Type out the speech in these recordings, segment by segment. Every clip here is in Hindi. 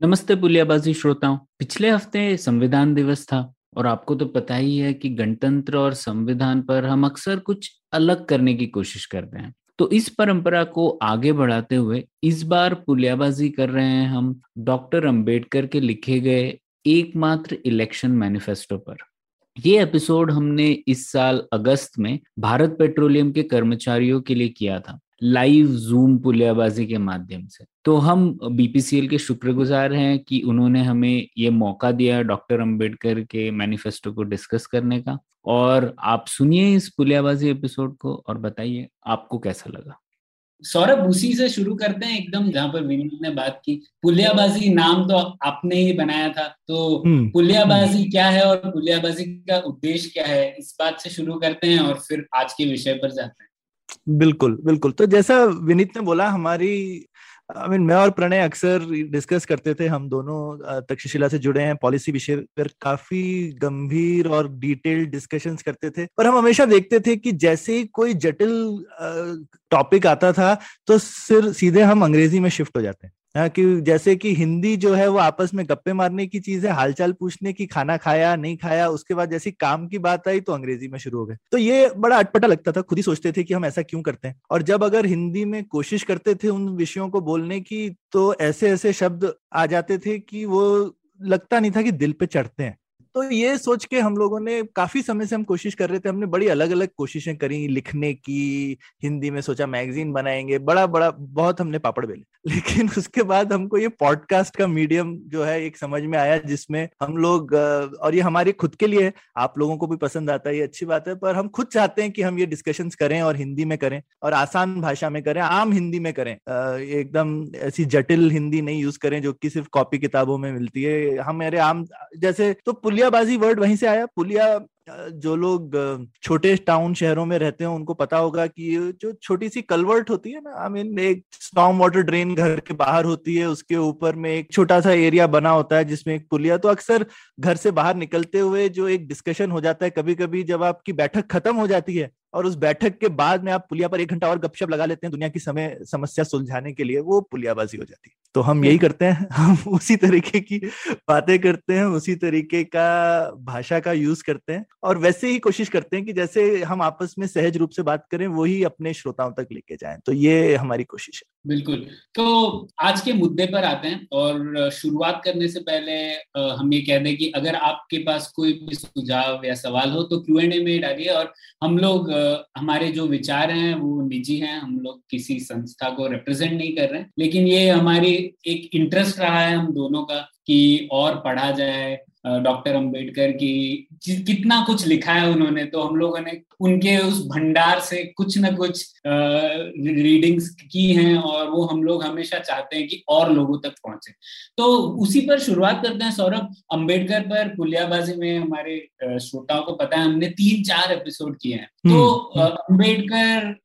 नमस्ते पुलियाबाजी श्रोताओं। पिछले हफ़्ते संविधान दिवस था और आपको तो पता ही है कि गणतंत्र और संविधान पर हम अक्सर कुछ अलग करने की कोशिश करते हैं। तो इस परंपरा को आगे बढ़ाते हुए इस बार पुलियाबाजी कर रहे हैं हम डॉक्टर अंबेडकर के लिखे गए एकमात्र इलेक्शन मैनिफेस्टो पर। ये एपिसोड हमने इस साल अगस्त में भारत पेट्रोलियम के कर्मचारियों के लिए किया था। लाइव जूम पुलियाबाजी के माध्यम से। तो हम बीपीसीएल के शुक्रगुजार हैं कि उन्होंने हमें ये मौका दिया डॉक्टर अंबेडकर के मैनिफेस्टो को डिस्कस करने का। और आप सुनिए इस पुलियाबाजी एपिसोड को और बताइए आपको कैसा लगा? सौरभ उसी से शुरू करते हैं एकदम जहाँ पर विनीत ने बात की। पुलियाबाजी नाम तो आपने ही बनाया था। तो हम्म, पुलियाबाजी क्या है और पुलियाबाजी का उद्देश्य क्या है इस बात से शुरू करते हैं और फिर आज के विषय पर जाते हैं। बिल्कुल बिल्कुल। तो जैसा विनीत ने बोला हमारी आई I मीन mean, मैं और प्रणय अक्सर डिस्कस करते थे हम दोनों तक्षशिला से जुड़े हैं पॉलिसी विषय पर काफ़ी गंभीर और डिटेल्ड डिस्कशंस करते थे। पर हम हमेशा देखते थे कि जैसे ही कोई जटिल टॉपिक आता था तो सिर सीधे हम अंग्रेज़ी में शिफ्ट हो जाते हैं। हाँ, कि जैसे कि हिंदी जो है वो आपस में गप्पे मारने की चीज़ है हालचाल पूछने की खाना खाया नहीं खाया उसके बाद जैसी काम की बात आई तो अंग्रेज़ी में शुरू हो गए। तो ये बड़ा अटपटा लगता था खुद ही सोचते थे कि हम ऐसा क्यों करते हैं। और जब अगर हिंदी में कोशिश करते थे उन विषयों को बोलने की तो ऐसे ऐसे शब्द आ जाते थे कि वो लगता नहीं था कि दिल पे चढ़ते हैं। तो ये सोच के हम लोगों ने काफ़ी समय से हम कोशिश कर रहे थे, हमने बड़ी अलग अलग कोशिशें करी लिखने की, हिंदी में सोचा मैगजीन बनाएँगे बड़ा बड़ा बहुत हमने पापड़ बेले। लेकिन उसके बाद हमको ये पॉडकास्ट का मीडियम जो है एक समझ में आया जिसमें हम लोग और ये हमारे खुद के लिए, आप लोगों को भी पसंद आता है, ये अच्छी बात है, पर हम खुद चाहते हैं कि हम ये डिस्कशन करें और हिंदी में करें, और आसान भाषा में करें, आम हिंदी में करें। एकदम ऐसी जटिल हिंदी नहीं यूज़ करें जो कि सिर्फ़ कॉपी किताबों में मिलती है। हमारे आम, जैसे तो पुलियाबाजी वर्ड वहीं से आया। पुलिया जो लोग छोटे टाउन शहरों में रहते हैं, उनको पता होगा कि जो छोटी सी कलवर्ट होती है ना आई मीन एक स्टॉम वाटर ड्रेन घर के बाहर होती है, उसके ऊपर में एक छोटा सा एरिया बना होता है, जिसमें एक पुलिया तो अक्सर घर से बाहर निकलते हुए जो एक डिस्कशन हो जाता है कभी कभी जब आपकी बैठक खत्म हो जाती है और उस बैठक के बाद में आप पुलिया पर एक घंटा और गपशप लगा लेते हैं दुनिया की समय समस्या सुलझाने के लिए वो पुलियाबाजी हो जाती है। तो हम यही करते हैं हम उसी तरीके की बातें करते हैं उसी तरीके का भाषा का यूज़ करते हैं और वैसे ही कोशिश करते हैं कि जैसे हम आपस में सहज रूप से बात करें वही अपने श्रोताओं तक लेके जाए। तो ये हमारी कोशिश है। बिल्कुल। तो आज के मुद्दे पर आते हैं और शुरुआत करने से पहले हम ये कह दें कि अगर आपके पास कोई भी सुझाव या सवाल हो तो क्यू एंड ए में डालिए और हम लोग हमारे जो विचार हैं, वो निजी हैं, हम लोग किसी संस्था को रिप्रेजेंट नहीं कर रहे हैं। लेकिन ये हमारी एक इंटरेस्ट रहा है हम दोनों का कि और पढ़ा जाए डॉक्टर अंबेडकर की कितना कुछ लिखा है उन्होंने तो हम लोगों ने उनके उस भंडार से कुछ ना कुछ रीडिंग्स की हैं और वो हम लोग हमेशा चाहते हैं कि और लोगों तक पहुँचे। तो उसी पर शुरुआत करते हैं सौरभ अंबेडकर पर पुलियाबाजी में हमारे श्रोताओं को पता है हमने तीन चार एपिसोड किए हैं। तो अ, अंबेडकर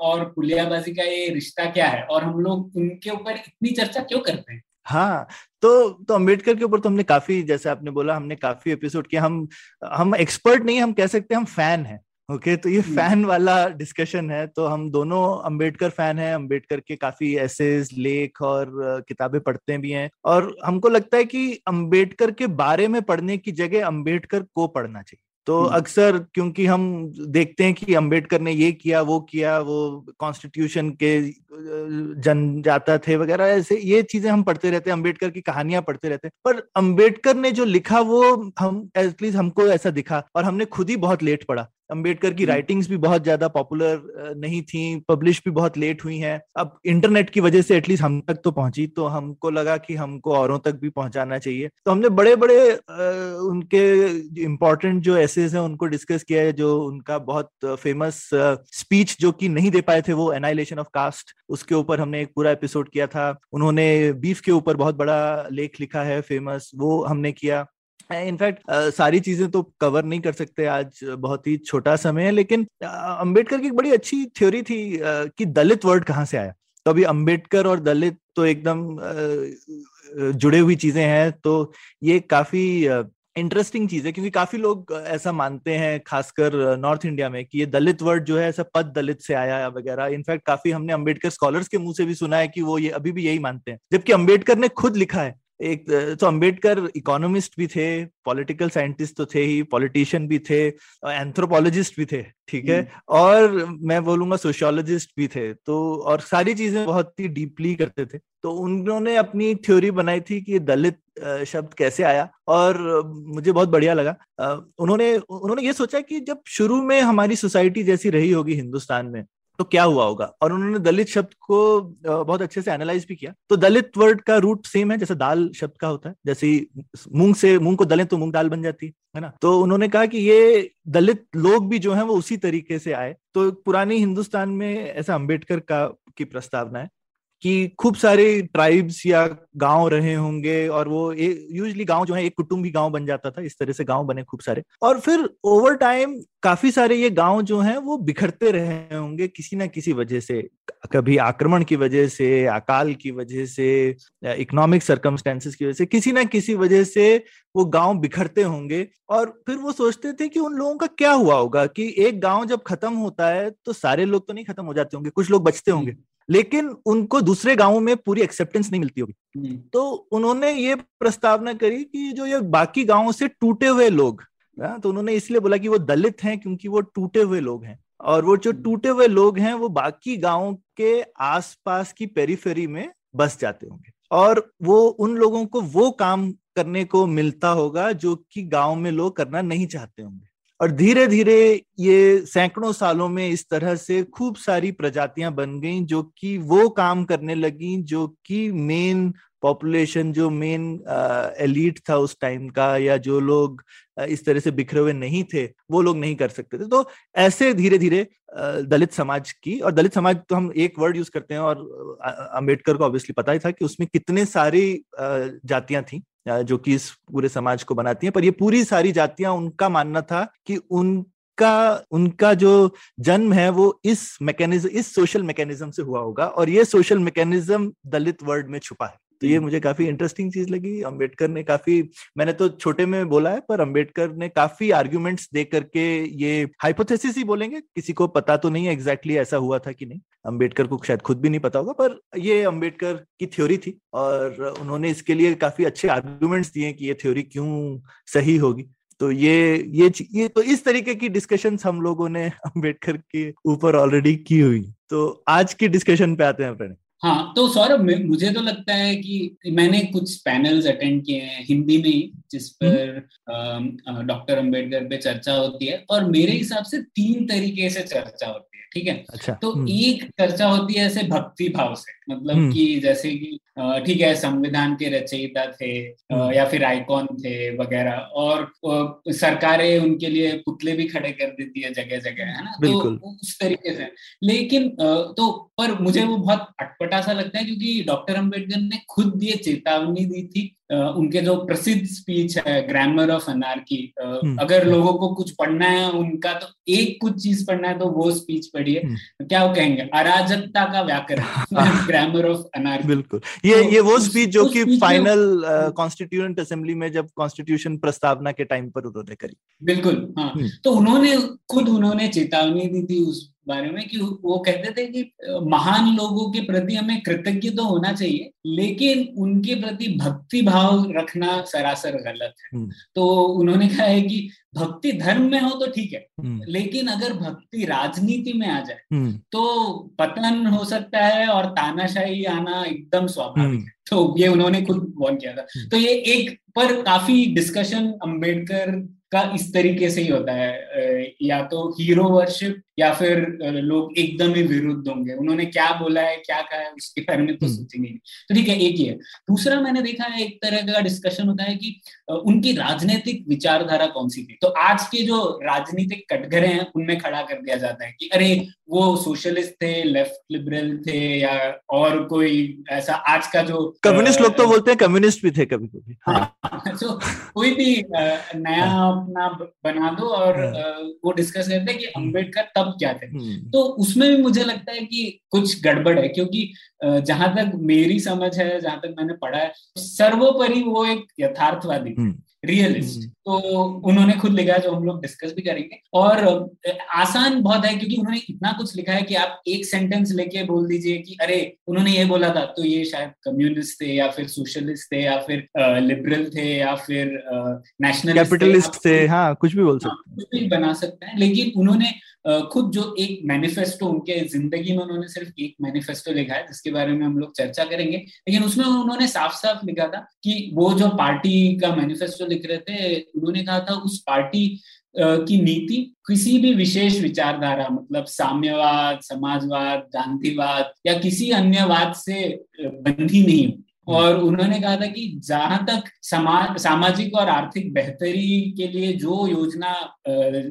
और पुलियाबाजी का ये रिश्ता क्या है? और हम लोग उनके ऊपर इतनी चर्चा क्यों करते हैं? हाँ तो तो अंबेडकर के ऊपर तो हमने काफ़ी जैसे आपने बोला हमने काफ़ी एपिसोड किया। हम हम एक्सपर्ट नहीं हम कह सकते हम फ़ैन हैं ओके तो ये। फ़ैन वाला डिस्कशन है तो हम दोनों अंबेडकर फ़ैन हैं। अंबेडकर के काफ़ी एसेज लेख और किताबें पढ़ते भी हैं। और हमको लगता है कि अंबेडकर के बारे में पढ़ने की जगह अंबेडकर को पढ़ना चाहिए। तो। अक्सर क्योंकि हम देखते हैं कि अंबेडकर ने ये किया वो किया वो कॉन्स्टिट्यूशन के जन जनजाता थे वगैरह ऐसे ये चीज़ें हम पढ़ते रहते हैं अंबेडकर की कहानियाँ पढ़ते रहते हैं पर अंबेडकर ने जो लिखा वो हम एटलीस्ट हमको ऐसा दिखा और हमने खुद ही बहुत लेट पढ़ा अंबेडकर की राइटिंग्स हम्म। भी बहुत ज़्यादा पॉपुलर नहीं थी पब्लिश भी बहुत लेट हुई हैं। अब इंटरनेट की वजह से एटलीस्ट हम तक तो पहुँची तो हमको लगा कि हमको औरों तक भी पहुंचाना चाहिए। तो हमने बड़े बड़े उनके इम्पोर्टेंट जो एसेज हैं उनको डिस्कस किया है जो उनका बहुत फ़ेमस स्पीच जो कि नहीं दे पाए थे वो एनाइलेशन ऑफ़ कास्ट उसके ऊपर हमने एक पूरा एपिसोड किया था। उन्होंने बीफ के ऊपर बहुत बड़ा लेख लिखा है फ़ेमस वो हमने किया। इनफैक्ट uh, सारी चीज़ें तो कवर नहीं कर सकते आज बहुत ही छोटा समय है लेकिन अंबेडकर की एक बड़ी अच्छी थ्योरी थी uh, कि दलित वर्ड कहाँ से आया। तो अभी अंबेडकर और दलित तो एकदम जुड़े हुई चीज़ें हैं तो ये काफ़ी इंटरेस्टिंग चीज़ है क्योंकि काफ़ी लोग ऐसा मानते हैं खासकर नॉर्थ इंडिया में कि ये दलित वर्ड जो है ऐसा पद दलित से आया है वगैरह इनफैक्ट काफ़ी हमने अंबेडकर स्कॉलर्स के मुँह से भी सुना है कि वो ये अभी भी यही मानते हैं। जबकि अंबेडकर ने खुद लिखा है एक तो अंबेडकर इकोनॉमिस्ट भी थे पॉलिटिकल साइंटिस्ट तो थे ही पॉलिटिशियन भी थे एंथ्रोपोलॉजिस्ट भी थे ठीक है? हम्म। और मैं बोलूँगा सोशियोलॉजिस्ट भी थे तो और सारी चीज़ें बहुत ही डीपली करते थे। तो उन्होंने अपनी थ्योरी बनाई थी कि दलित शब्द कैसे आया और मुझे बहुत बढ़िया लगा। उन्होंने उन्होंने ये सोचा कि जब शुरू में हमारी सोसाइटी जैसी रही होगी हिंदुस्तान में तो क्या हुआ होगा? और उन्होंने दलित शब्द को बहुत अच्छे से एनालाइज भी किया। तो दलित वर्ड का रूट सेम है, जैसे दाल शब्द का होता है। जैसे मूंग से, मूंग को दलें तो मूंग दाल बन जाती, है ना? तो उन्होंने कहा कि ये दलित लोग भी जो है, वो उसी तरीके से आए। तो पुरानी हिंदुस्तान में ऐसा अंबेडकर का, की प्रस्तावना है। कि खूब सारे ट्राइब्स या गाँव रहे होंगे और वो यूजली गाँव जो है, एक कुटुंबी गाँव बन जाता था, इस तरह से गाँव बने खूब सारे। और फिर ओवर टाइम काफ़ी सारे ये गाँव जो हैं, वो बिखरते रहे होंगे किसी ना किसी वजह से। कभी आक्रमण की वजह से, अकाल की वजह से इकोनॉमिक सर्कमस्टेंसेस की वजह से, किसी ना किसी वजह से वो गाँव बिखरते होंगे। और फिर वो सोचते थे कि उन लोगों का क्या हुआ होगा कि एक गाँव जब खत्म होता है तो सारे लोग तो नहीं खत्म हो जाते होंगे, कुछ लोग बचते होंगे। लेकिन उनको दूसरे गाँवों में पूरी एक्सेप्टेंस नहीं मिलती होगी हम्म। तो उन्होंने ये प्रस्तावना करी कि जो ये बाकी गाँवों से टूटे हुए लोग हाँ, तो उन्होंने इसलिए बोला कि वो दलित हैं क्योंकि वो टूटे हुए लोग हैं और वो जो हम्म। टूटे हुए लोग हैं वो बाकी गाँवों के आसपास की पेरीफेरी में बस जाते होंगे और वो उन लोगों को वो काम करने को मिलता होगा जो कि गाँव में लोग करना नहीं चाहते होंगे और धीरे धीरे ये सैकड़ों सालों में इस तरह से खूब सारी प्रजातियाँ बन गई, जो कि वो काम करने लगी, जो कि मेन पॉपुलेशन जो मेन एलिट था उस टाइम का, या जो लोग इस तरह से बिखरे हुए नहीं थे, वो लोग नहीं कर सकते थे। तो ऐसे धीरे धीरे दलित समाज की, और दलित समाज तो हम एक वर्ड यूज़ करते हैं, और अंबेडकर को ऑब्वियसली पता ही था कि उसमें कितने सारी जातियाँ थी। जो कि इस पूरे समाज को बनाती हैं। पर ये पूरी सारी जातियाँ, उनका मानना था कि उनका उनका जो जन्म है, वो इस मैकेनिज्म इस सोशल मैकेनिज्म से हुआ होगा और ये सोशल मैकेनिज्म दलित वर्ल्ड में छुपा है। तो ये मुझे काफ़ी इंटरेस्टिंग चीज़ लगी। अंबेडकर ने काफ़ी, मैंने तो छोटे में बोला है, पर अंबेडकर ने काफ़ी आर्ग्यूमेंट्स दे करके ये हाइपोथेसिस ही बोलेंगे। किसी को पता तो नहीं है एग्जैक्टली ऐसा हुआ था कि नहीं। अंबेडकर को शायद खुद भी नहीं पता होगा, पर ये अंबेडकर की थ्योरी थी और उन्होंने इसके लिए काफ़ी अच्छे आर्ग्यूमेंट्स दिए कि ये थ्योरी क्यों सही होगी। तो ये ये ये तो इस तरीके की डिस्कशन हम लोगों ने अंबेडकर के ऊपर ऑलरेडी की हुई। तो आज की डिस्कशन पे आते हैं प्रणय हाँ तो सौरभ मुझे तो लगता है कि मैंने कुछ पैनल्स अटेंड किए हैं हिंदी में ही जिस हम्म। पर डॉक्टर अंबेडकर पे चर्चा होती है और मेरे हिसाब से तीन तरीके से चर्चा होती है ठीक है? अच्छा, तो हम्म। एक चर्चा होती है ऐसे भक्ति भाव से मतलब हम्म। कि जैसे कि ठीक है संविधान के रचयिता थे या फिर आइकॉन थे वगैरह और सरकारें उनके लिए पुतले भी खड़े कर देती है जगह जगह है ना? तो उस तरीके से। लेकिन तो पर मुझे वो बहुत अटपटा सा लगता है क्योंकि डॉक्टर अंबेडकर ने खुद ये चेतावनी दी थी उनके जो प्रसिद्ध स्पीच है ग्रामर ऑफ़ अनार्की अगर लोगों को कुछ पढ़ना है उनका तो एक कुछ चीज़ पढ़ना है तो वो स्पीच पढ़िए। हम्म। क्या वो कहेंगे? अराजकता का व्याकरण। ग्रामर ऑफ़ अनार्की बिल्कुल। ये तो ये वो स्पीच जो कि फाइनल कॉन्स्टिट्यूएंट असेंबली में जब कॉन्स्टिट्यूशन प्रस्तावना के टाइम पर उन्होंने करी। बिल्कुल हाँ। हम्म। तो उन्होंने खुद उन्होंने चेतावनी दी थी उस बारे में कि वो कहते थे कि महान लोगों के प्रति हमें कृतज्ञ तो होना चाहिए लेकिन उनके प्रति भक्ति भाव रखना सरासर गलत है हम्म। तो उन्होंने कहा है कि भक्ति धर्म में हो तो ठीक है हम्म। लेकिन अगर भक्ति राजनीति में आ जाए हम्म। तो पतन हो सकता है और तानाशाही आना एकदम स्वाभाविक है तो ये उन्होंने खुद वॉर्न किया था तो ये एक पर काफ़ी डिस्कशन अंबेडकर का इस तरीके से ही होता है। या तो हीरो वर्शिप या फिर लोग एकदम ही विरुद्ध होंगे। उन्होंने क्या बोला है क्या कहा है उसके बारे में तो हम्म। सोचेंगे नहीं। तो ठीक है एक ही है। दूसरा मैंने देखा है एक तरह का डिस्कशन होता है कि उनकी राजनीतिक विचारधारा कौन सी थी? तो आज के जो राजनीतिक कटघरे हैं उनमें खड़ा कर दिया जाता है कि अरे वो सोशलिस्ट थे लेफ़्ट लिबरल थे या और कोई ऐसा आज का जो कम्युनिस्ट लोग तो बोलते हैं कम्युनिस्ट भी थे कभी कभी हाँ। तो कोई भी नया अपना बना दो और हाँ। वो डिस्कस करते हैं कि अंबेडकर तब क्या थे हम्म। तो उसमें भी मुझे लगता है कि कुछ गड़बड़ है क्योंकि जहाँ तक मेरी समझ है जहाँ तक मैंने पढ़ा है सर्वोपरि वो एक यथार्थवादी रियलिस्ट हम्म। तो उन्होंने खुद लिखा है जो हम लोग डिस्कस भी करेंगे। और आसान बहुत है क्योंकि उन्होंने इतना कुछ लिखा है कि आप एक सेंटेंस लेके बोल दीजिए कि अरे उन्होंने ये बोला था। तो ये शायद कम्युनिस्ट थे या फिर सोशलिस्ट थे या फिर लिबरल थे या फिर नेशनल कैपिटलिस्ट थे थे हाँ कुछ भी बोल हाँ, सकते हैं। कुछ भी बना सकते हैं। लेकिन उन्होंने खुद जो एक मैनिफेस्टो उनके ज़िंदगी में उन्होंने सिर्फ़ एक मैनिफेस्टो लिखा है, जिसके बारे में हम लोग चर्चा करेंगे। लेकिन उसमें उन्होंने साफ़ साफ़ लिखा था कि वो जो पार्टी का मैनिफेस्टो लिख रहे थे, उन्होंने कहा था उस पार्टी की नीति किसी भी विशेष विचारधारा मतलब साम्यवाद, समाजवाद, गांधीवाद या किसी अन्य वाद से बंधी नहीं और उन्होंने कहा था कि जहाँ तक समाज सामाजिक और आर्थिक बेहतरी के लिए जो योजना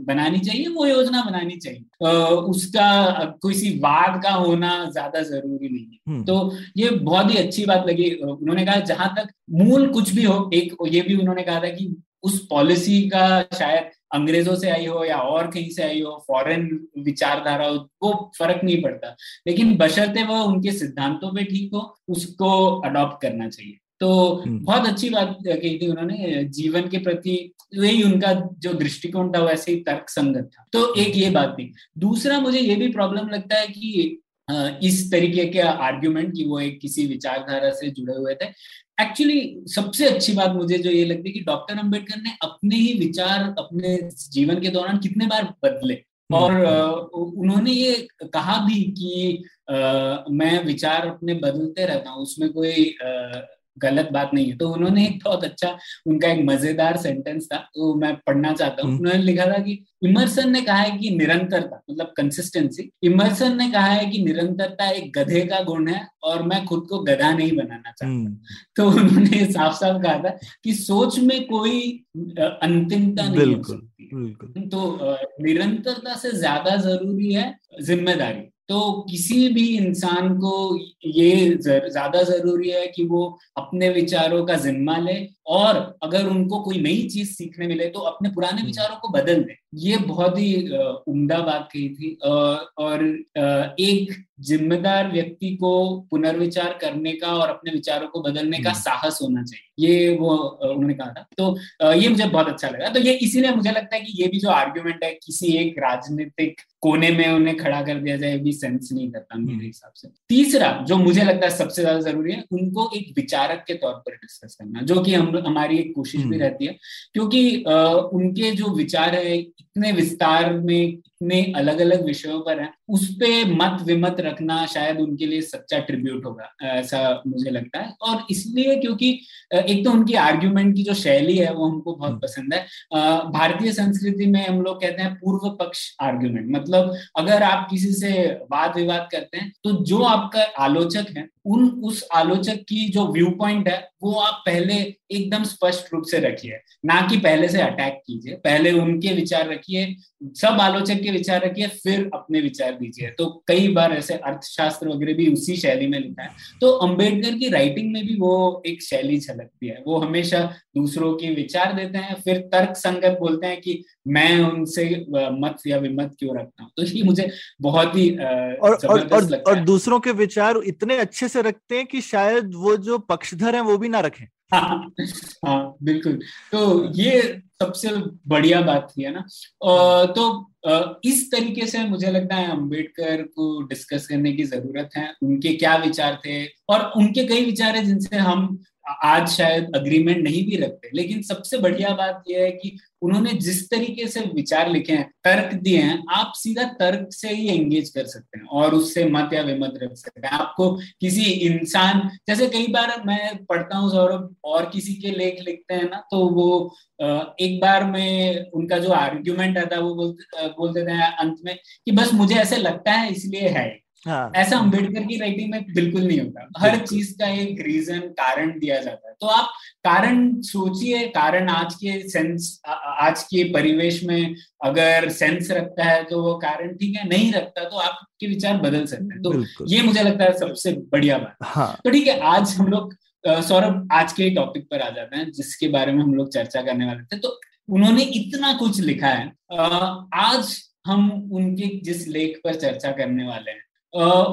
बनानी चाहिए वो योजना बनानी चाहिए। उसका किसी वाद का होना ज़्यादा ज़रूरी नहीं है। हम्म। तो ये बहुत ही अच्छी बात लगी। उन्होंने कहा जहाँ तक मूल कुछ भी हो एक ये भी उन्होंने कहा था कि उस पॉलिसी का शायद अंग्रेज़ों से आई हो या और कहीं से आई हो फॉरेन विचारधारा हो वो फ़र्क नहीं पड़ता। लेकिन बशर्ते वो उनके सिद्धांतों पे ठीक हो उसको अडॉप्ट करना चाहिए। तो हम्म। बहुत अच्छी बात कही थी उन्होंने जीवन के प्रति वही उनका जो दृष्टिकोण था वैसे ही तर्क संगत था। तो एक ये बात थी। दूसरा मुझे ये भी प्रॉब्लम लगता है कि इस तरीके के आर्ग्यूमेंट की वो एक किसी विचारधारा से जुड़े हुए थे एक्चुअली सबसे अच्छी बात मुझे जो ये लगती है कि डॉक्टर अंबेडकर ने अपने ही विचार अपने जीवन के दौरान कितने बार बदले हम्म, और। उन्होंने ये कहा भी कि आ, मैं विचार अपने बदलते रहता हूँ उसमें कोई गलत बात नहीं है। तो उन्होंने एक बहुत अच्छा उनका एक मज़ेदार सेंटेंस था तो मैं पढ़ना चाहता हूँ। हम्म। उन्होंने लिखा था कि इमर्सन ने कहा है कि निरंतरता मतलब कंसिस्टेंसी इमर्सन ने कहा है कि निरंतरता एक गधे का गुण है और मैं खुद को गधा नहीं बनाना चाहता। हम्म। तो उन्होंने साफ़ साफ़ कहा था कि सोच में कोई अंतिमता नहीं हो सकती तो निरंतरता से ज़्यादा ज़रूरी है ज़िम्मेदारी। तो किसी भी इंसान को ये ज़्यादा ज़रूरी है कि वो अपने विचारों का जिम्मा ले और अगर उनको कोई नई चीज़ सीखने मिले तो अपने पुराने हम्म। विचारों को बदल दे ये बहुत ही उम्दा बात कही थी और एक जिम्मेदार व्यक्ति को पुनर्विचार करने का और अपने विचारों को बदलने का हम्म। साहस होना चाहिए ये वो उन्होंने कहा था तो ये मुझे बहुत अच्छा लगा तो ये इसीलिए मुझे लगता है कि ये भी जो आर्ग्यूमेंट है किसी एक राजनीतिक कोने में उन्हें खड़ा कर दिया जाए भी सेंस नहीं करता मेरे हम्म। हिसाब से तीसरा जो मुझे लगता है सबसे ज़्यादा ज़रूरी है उनको एक विचारक के तौर पर डिस्कस करना जो कि हम हमारी एक कोशिश भी हम्म। रहती है क्योंकि उनके जो विचार है इतने विस्तार में इतने अलग अलग विषयों पर है उस पे मत विमत रखना शायद उनके लिए सच्चा ट्रिब्यूट होगा ऐसा मुझे लगता है। और इसलिए क्योंकि एक तो उनकी आर्ग्यूमेंट की जो शैली है वो हमको बहुत हम्म। पसंद है। भारतीय संस्कृति में हम लोग कहते हैं पूर्व पक्ष आर्ग्यूमेंट मतलब अगर आप किसी से वाद विवाद करते हैं तो जो आपका आलोचक है उन उस आलोचक की जो व्यू पॉइंट है वो आप पहले एकदम स्पष्ट रूप से रखिए। ना कि पहले से अटैक कीजिए पहले उनके विचार रखिए। सब आलोचक के विचार रखिए फिर अपने विचार दीजिए। तो कई बार ऐसे अर्थशास्त्र वगैरह भी उसी शैली में लिखा है। तो अंबेडकर की राइटिंग में भी वो एक शैली झलकती है। वो हमेशा दूसरों के विचार देते हैं फिर तर्क संगत बोलते हैं कि मैं उनसे मत या विमत क्यों रखता हूँ? तो ये मुझे बहुत ही और और, और, और दूसरों के विचार इतने अच्छे से रखते हैं कि शायद वो जो पक्षधर है वो भी ना रखें। हाँ, बिल्कुल। तो ये सबसे बढ़िया बात थी है ना? तो इस तरीके से मुझे लगता है अंबेडकर को डिस्कस करने की ज़रूरत है। उनके क्या विचार थे? और उनके कई विचार है जिनसे हम आज शायद अग्रीमेंट नहीं भी रखते। लेकिन सबसे बढ़िया बात यह है कि उन्होंने जिस तरीके से विचार लिखे हैं, तर्क दिए हैं, आप सीधा तर्क से ही एंगेज कर सकते हैं और उससे मत या विमत रख सकते हैं। आपको किसी इंसान, जैसे कई बार मैं पढ़ता हूँ सौरभ और किसी के लेख लिखते हैं ना तो वो एक बार में उनका जो आर्ग्यूमेंट आता है, वो बोलते बोलते थे अंत में कि बस मुझे ऐसे लगता है, इसलिए है। हाँ, ऐसा अंबेडकर की राइटिंग में बिल्कुल नहीं होता। हर चीज़ का एक रीजन कारण दिया जाता है। तो आप कारण सोचिए कारण आज के सेंस आज के परिवेश में अगर सेंस रखता है तो वो कारण ठीक है नहीं रखता तो आपके विचार बदल सकते हैं। तो ये मुझे लगता है सबसे बढ़िया बात हाँ. तो ठीक है आज हम लोग सौरभ आज के टॉपिक पर आ जाते हैं जिसके बारे में हम लोग चर्चा करने वाले थे। तो उन्होंने इतना कुछ लिखा है। आज हम उनके जिस लेख पर चर्चा करने वाले हैं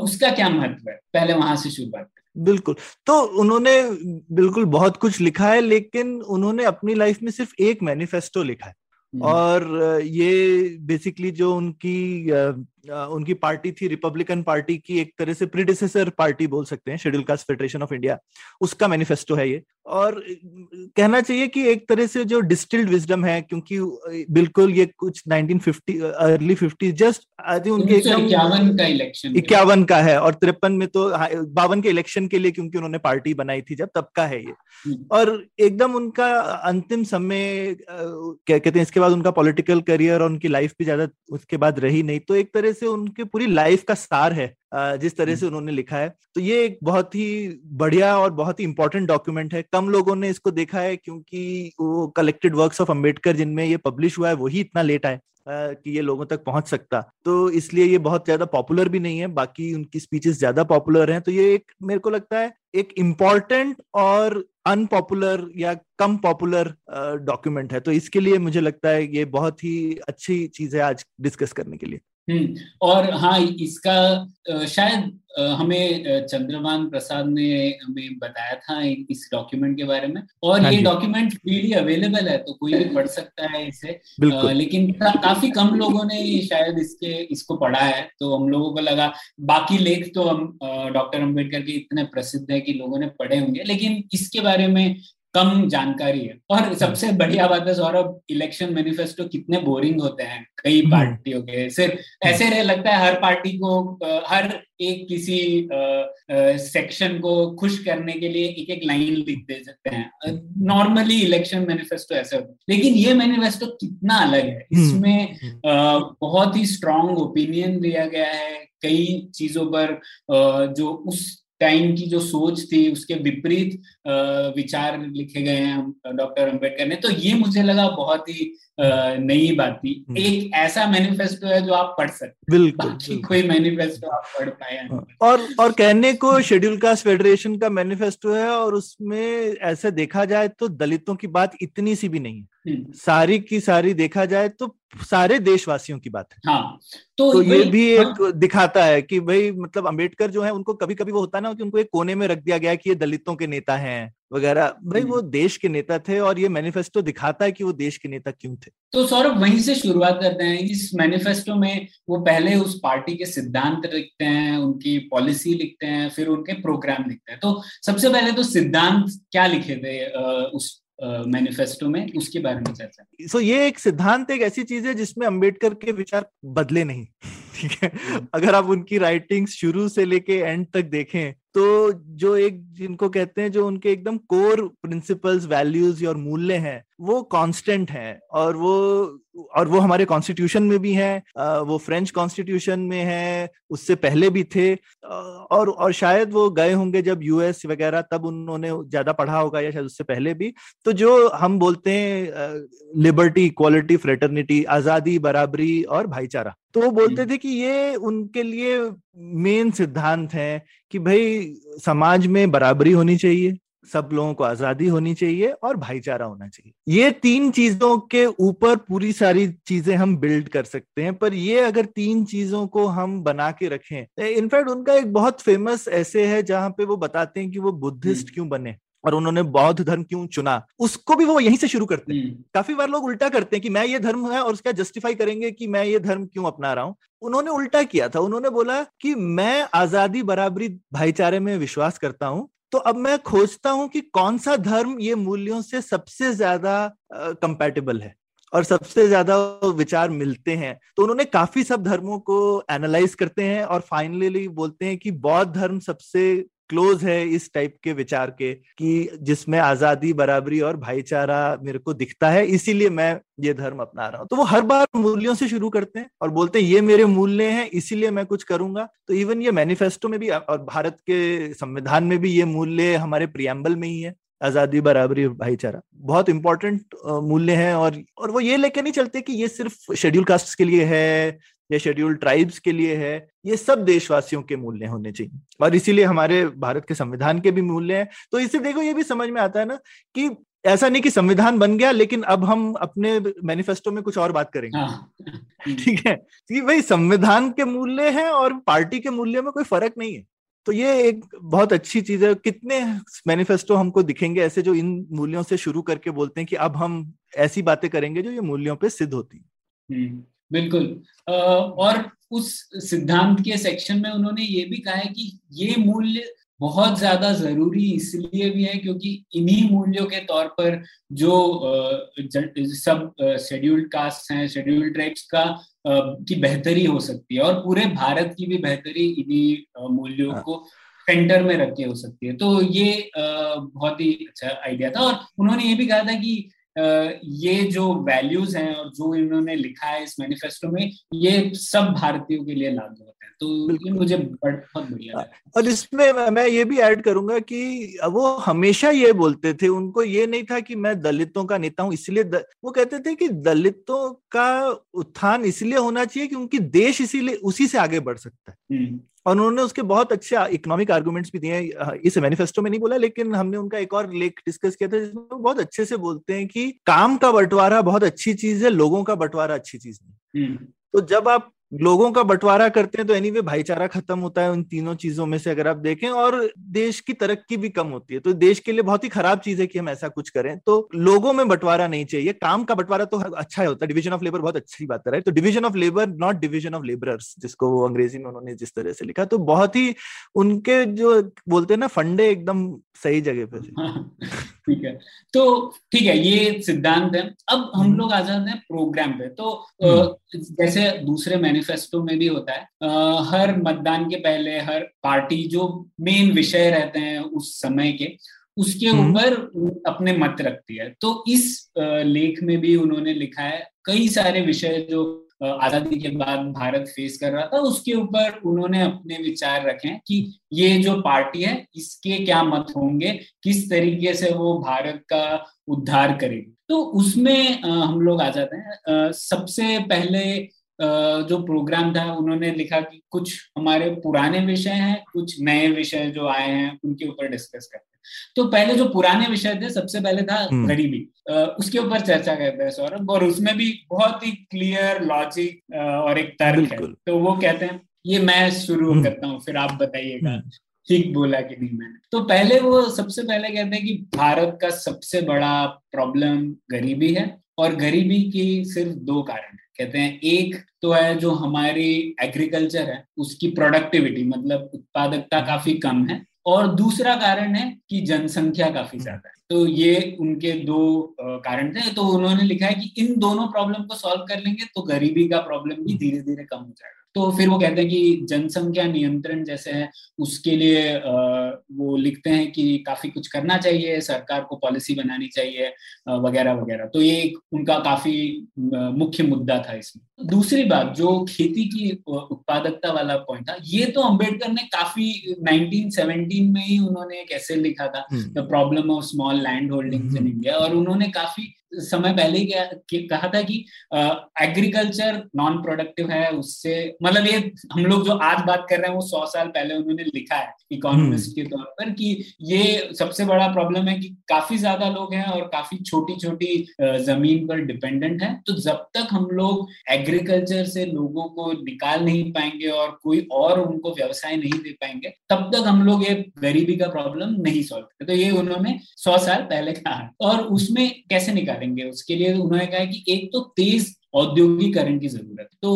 उसका क्या महत्व है? पहले वहाँ से शुरुआत बिल्कुल। तो उन्होंने बिल्कुल बहुत कुछ लिखा है लेकिन उन्होंने अपनी लाइफ में सिर्फ़ एक मैनिफेस्टो लिखा है। हम्म। और ये बेसिकली जो उनकी उनकी पार्टी थी रिपब्लिकन पार्टी की एक तरह से प्रिडिसेसर पार्टी बोल सकते हैं schedule caste federation of India उसका मैनिफेस्टो है ये। और कहना चाहिए कि एक तरह से जो डिस्टिल्ड विजडम है क्योंकि बिल्कुल ये कुछ 1950 अर्ली 50 जस्ट आई थिंक उनके इक्यावन का इलेक्शन इक्यावन का है और तिरपन में तो बावन के इलेक्शन के लिए क्योंकि उन्होंने पार्टी बनाई थी जब तब का है ये। हम्म। और एकदम उनका अंतिम समय क्या कहते हैं इसके बाद उनका पॉलिटिकल करियर और उनकी लाइफ भी ज़्यादा उसके बाद रही नहीं तो एक तरह से उनके पूरी लाइफ का सार है जिस तरह से हम्म। उन्होंने लिखा है। तो ये एक बहुत ही बढ़िया और बहुत ही इंपॉर्टेंट डॉक्यूमेंट है। कम लोगों ने इसको देखा है क्योंकि वो कलेक्टेड वर्क्स ऑफ़ अंबेडकर जिनमें ये पब्लिश हुआ है वही इतना लेट आए कि ये लोगों तक पहुँच सकता। तो इसलिए ये बहुत ज़्यादा पॉपुलर भी नहीं है बाकी उनकी स्पीचेस ज़्यादा पॉपुलर हैं। तो ये एक मेरे को लगता है एक इंपॉर्टेंट और अनपॉपुलर या कम पॉपुलर डॉक्यूमेंट है। तो इसके लिए मुझे लगता है ये बहुत ही अच्छी चीज़ है आज डिस्कस करने के लिए। और हाँ इसका शायद हमें चंद्रमान प्रसाद ने हमें बताया था इस डॉक्यूमेंट के बारे में। और हाँ ये डॉक्यूमेंट फ्रीली अवेलेबल है तो कोई भी पढ़ सकता है इसे। लेकिन काफ़ी कम लोगों ने शायद इसके इसको पढ़ा है तो हम लोगों को लगा बाकी लेख तो हम डॉक्टर अंबेडकर के इतने प्रसिद्ध है कि लोगों ने पढ़े होंगे। लेकिन इसके बारे में कम जानकारी है। और सबसे बढ़िया बात है सौरभ इलेक्शन मैनिफेस्टो कितने बोरिंग होते हैं। कई हम्म। पार्टियों के सिर्फ़ ऐसे रहे लगता है हर पार्टी को हर एक किसी सेक्शन को खुश करने के लिए एक एक लाइन लिख दे सकते हैं। नॉर्मली इलेक्शन मैनिफेस्टो ऐसे होते हैं। लेकिन ये मैनिफेस्टो कितना अलग है। हम्म। इसमें हम्म। बहुत ही स्ट्रॉन्ग ओपिनियन दिया गया है। कई चीज़ों पर जो उस टाइम की जो सोच थी, उसके विपरीत विचार लिखे गए हैं, डॉक्टर अंबेडकर ने। तो ये मुझे लगा बहुत ही नई बात थी। हम्म। एक ऐसा मैनिफेस्टो है जो आप पढ़ सकते बिल्कुल, बिल्कुल। कोई मैनिफेस्टो आप पढ़ पाए हाँ। और और कहने को शेड्यूल कास्ट फेडरेशन का मैनिफेस्टो है और उसमें ऐसे देखा जाए तो दलितों की बात इतनी सी भी नहीं है। हम्म। सारी की सारी देखा जाए तो सारे देशवासियों की बात है। हाँ, तो, तो ये भी हाँ, एक दिखाता है कि भाई मतलब अंबेडकर जो है उनको कभी कभी वो होता है ना कि उनको एक कोने में रख दिया गया कि ये दलितों के नेता हैं। वगैरह। भाई वो। देश के नेता थे और ये मैनिफेस्टो दिखाता है कि वो देश के नेता क्यों थे। तो सौरभ वहीं से शुरुआत करते हैं। इस मैनिफेस्टो में वो पहले उस पार्टी के सिद्धांत लिखते हैं उनकी पॉलिसी लिखते हैं फिर उनके प्रोग्राम लिखते हैं। तो सबसे पहले तो सिद्धांत क्या लिखे थे उस मैनिफेस्टो में? उसके बारे में चर्चा। सो so, ये एक सिद्धांत एक ऐसी चीज़ है जिसमें अंबेडकर के विचार बदले नहीं। ठीक है। अगर आप उनकी राइटिंग्स शुरू से लेके एंड तक देखें तो जो एक जिनको कहते हैं, जो उनके एकदम कोर प्रिंसिपल्स वैल्यूज़ और मूल्य हैं वो कांस्टेंट है और वो और वो हमारे कॉन्स्टिट्यूशन में भी है वो फ्रेंच कॉन्स्टिट्यूशन में है उससे पहले भी थे और और शायद वो गए होंगे जब यूएस वगैरह तब उन्होंने ज़्यादा पढ़ा होगा या शायद उससे पहले भी। तो जो हम बोलते हैं लिबर्टी इक्वालिटी फ्रेटर्निटी आज़ादी बराबरी और भाईचारा तो वो बोलते थे कि ये उनके लिए मेन सिद्धांत है कि भाई समाज में बराबरी होनी चाहिए। सब लोगों को आज़ादी होनी चाहिए और भाईचारा होना चाहिए। ये तीन चीज़ों के ऊपर पूरी सारी चीज़ें हम बिल्ड कर सकते हैं पर ये अगर तीन चीज़ों को हम बना के रखें इनफैक्ट उनका एक बहुत फ़ेमस ऐसे है जहाँ पे वो बताते हैं कि वो बुद्धिस्ट हम्म। क्यों बने और उन्होंने बौद्ध धर्म क्यों चुना। उसको भी वो यहीं से शुरू करते हैं। हम्म। काफ़ी बार लोग उल्टा करते हैं कि मैं ये धर्म है और उसका जस्टिफाई करेंगे कि मैं ये धर्म क्यों अपना रहा हूँ। उन्होंने उल्टा किया था। उन्होंने बोला कि मैं आज़ादी बराबरी भाईचारे में विश्वास करता हूँ तो अब मैं खोजता हूँ कि कौन सा धर्म ये मूल्यों से सबसे ज़्यादा कंपेटेबल है और सबसे ज़्यादा विचार मिलते हैं। तो उन्होंने काफ़ी सब धर्मों को एनालाइज करते हैं और फाइनली बोलते हैं कि बौद्ध धर्म सबसे क्लोज है इस टाइप के विचार के कि जिसमें आज़ादी बराबरी और भाईचारा मेरे को दिखता है, इसीलिए मैं ये धर्म अपना रहा हूँ। तो वो हर बार मूल्यों से शुरू करते हैं और बोलते हैं, ये मेरे मूल्य हैं, इसीलिए मैं कुछ करूँगा। तो इवन ये मैनिफेस्टो में भी और भारत के संविधान में भी ये मूल्य हमारे प्रियम्बल में ही है, आज़ादी बराबरी भाईचारा। बहुत इंपॉर्टेंट मूल्य है और और वो ये लेके नहीं चलते कि ये सिर्फ़ शेड्यूल कास्ट के लिए है या शेड्यूल ट्राइब्स के लिए है ये सब देशवासियों के मूल्य होने चाहिए। और इसीलिए हमारे भारत के संविधान के भी मूल्य हैं। तो इससे देखो ये भी समझ में आता है ना कि ऐसा नहीं कि संविधान बन गया लेकिन अब हम अपने मैनिफेस्टो में कुछ और बात करेंगे। हाँ। ठीक है? कि भाई संविधान के मूल्य हैं और पार्टी के मूल्य में कोई फ़र्क नहीं है। तो ये एक बहुत अच्छी चीज़ है। कितने मैनिफेस्टो हमको दिखेंगे ऐसे जो इन मूल्यों से शुरू करके बोलते हैं कि अब हम ऐसी बातें करेंगे जो ये मूल्यों पे सिद्ध होती हम्म, बिल्कुल और उस सिद्धांत के सेक्शन में उन्होंने ये भी कहा है कि ये मूल्य बहुत ज़्यादा ज़रूरी इसलिए भी है क्योंकि इन्हीं मूल्यों के तौर पर जो सब शेड्यूल्ड कास्ट हैं शेड्यूल्ड ट्राइब्स का की बेहतरी हो सकती है और पूरे भारत की भी बेहतरी इन्हीं मूल्यों हाँ। को सेंटर में रख के हो सकती है तो ये बहुत ही अच्छा आइडिया था और उन्होंने ये भी कहा था कि ये जो वैल्यूज़ हैं और जो इन्होंने लिखा है इस मैनिफेस्टो में ये सब भारतीयों के लिए लागू होता है। तो ये मुझे बहुत बढ़िया और इसमें मैं ये भी ऐड करूँगा कि वो हमेशा ये बोलते थे उनको ये नहीं था कि मैं दलितों का नेता हूँ इसलिए द... वो कहते थे कि दलितों का उत्थान इसलिए होना चाहिए कि उनकी देश इसीलिए उसी से आगे बढ़ सकता है। हम्म। और उन्होंने उसके बहुत अच्छे इकोनॉमिक आर्ग्यूमेंट्स भी दिए हैं इस मैनिफेस्टो में नहीं बोला लेकिन हमने उनका एक और लेख डिस्कस किया था जिसमें वो बहुत अच्छे से बोलते हैं कि काम का बंटवारा बहुत अच्छी चीज़ है लोगों का बंटवारा अच्छी चीज़ नहीं हम्म। तो जब आप लोगों का बंटवारा करते हैं तो एनीवे भाईचारा खत्म होता है उन तीनों चीज़ों में से, अगर आप देखें, और देश की तरक्की भी कम होती है। तो देश के लिए बहुत ही खराब चीज़ है कि हम ऐसा कुछ करें। तो लोगों में बंटवारा नहीं चाहिए। काम का बंटवारा तो अच्छा होता है। डिवीज़न ऑफ़ लेबर बहुत अच्छी बात है। तो division of labour not division of labourers जिसको वो अंग्रेज़ी में उन्होंने जिस तरह से लिखा तो बहुत ही उनके जो बोलते हैं ना, फंडे एकदम सही जगह पे ठीक है तो ठीक है ये सिद्धांत है अब हम हम्म। लोग आ जाते हैं प्रोग्राम पे तो हम्म। जैसे दूसरे मैनिफेस्टो में भी होता है हर मतदान के पहले हर पार्टी जो मेन विषय रहते हैं उस समय के उसके हम्म। ऊपर अपने मत रखती है तो इस लेख में भी उन्होंने लिखा है कई सारे विषय जो आज़ादी के बाद भारत फेस कर रहा था, उसके ऊपर उन्होंने अपने विचार रखे कि ये जो पार्टी है, इसके क्या मत होंगे, किस तरीके से वो भारत का उद्धार करेगी। तो उसमें हम लोग आ जाते हैं। सबसे पहले जो प्रोग्राम था उन्होंने लिखा कि कुछ हमारे पुराने विषय हैं कुछ नए विषय जो आए हैं उनके ऊपर डिस्कस करते हैं तो पहले जो पुराने विषय थे सबसे पहले था हम्म। गरीबी उसके ऊपर चर्चा करते हैं सौरभ और उसमें भी बहुत ही क्लियर लॉजिक और एक तर्क है तो वो कहते हैं ये मैं शुरू हम्म। करता हूँ फिर आप बताइएगा हम्म। ठीक बोला कि नहीं मैंने तो पहले वो सबसे पहले कहते हैं कि भारत का सबसे बड़ा प्रॉब्लम गरीबी है और गरीबी की सिर्फ़ दो कारण है कहते हैं एक तो है जो हमारी एग्रीकल्चर है उसकी प्रोडक्टिविटी मतलब उत्पादकता काफ़ी कम है और दूसरा कारण है कि जनसंख्या काफ़ी ज़्यादा है। तो ये उनके दो कारण थे तो उन्होंने लिखा है कि इन दोनों प्रॉब्लम को सॉल्व कर लेंगे तो गरीबी का प्रॉब्लम भी धीरे धीरे कम हो जाएगा। तो फिर वो कहते हैं कि जनसंख्या नियंत्रण जैसे है उसके लिए वो लिखते हैं कि काफ़ी कुछ करना चाहिए सरकार को पॉलिसी बनानी चाहिए वगैरह वगैरह। तो ये एक उनका काफ़ी मुख्य मुद्दा था इसमें। दूसरी बात जो खेती की उत्पादकता वाला पॉइंट था ये तो अंबेडकर ने काफ़ी 1917 में ही उन्होंने कैसे लिखा था the problem of small land holdings in India और उन्होंने काफ़ी समय पहले ही कहा था कि एग्रीकल्चर नॉन प्रोडक्टिव है उससे मतलब ये हम लोग जो आज बात कर रहे हैं वो सौ साल पहले उन्होंने लिखा है इकोनॉमिस्ट के तौर पर कि ये सबसे बड़ा प्रॉब्लम है कि काफ़ी ज़्यादा लोग हैं और काफ़ी छोटी छोटी ज़मीन पर डिपेंडेंट है। तो जब तक हम लोग एग्रीकल्चर से लोगों को निकाल नहीं पाएँगे और कोई और उनको व्यवसाय नहीं दे पाएँगे तब तक हम लोग ये गरीबी का प्रॉब्लम नहीं सॉल्व करते। तो ये उन्होंने सौ साल पहले कहा। और उसमें कैसे निकाल? करेंगे। उसके लिए उन्होंने कहा कि एक तो तेज औद्योगिकरण की ज़रूरत। तो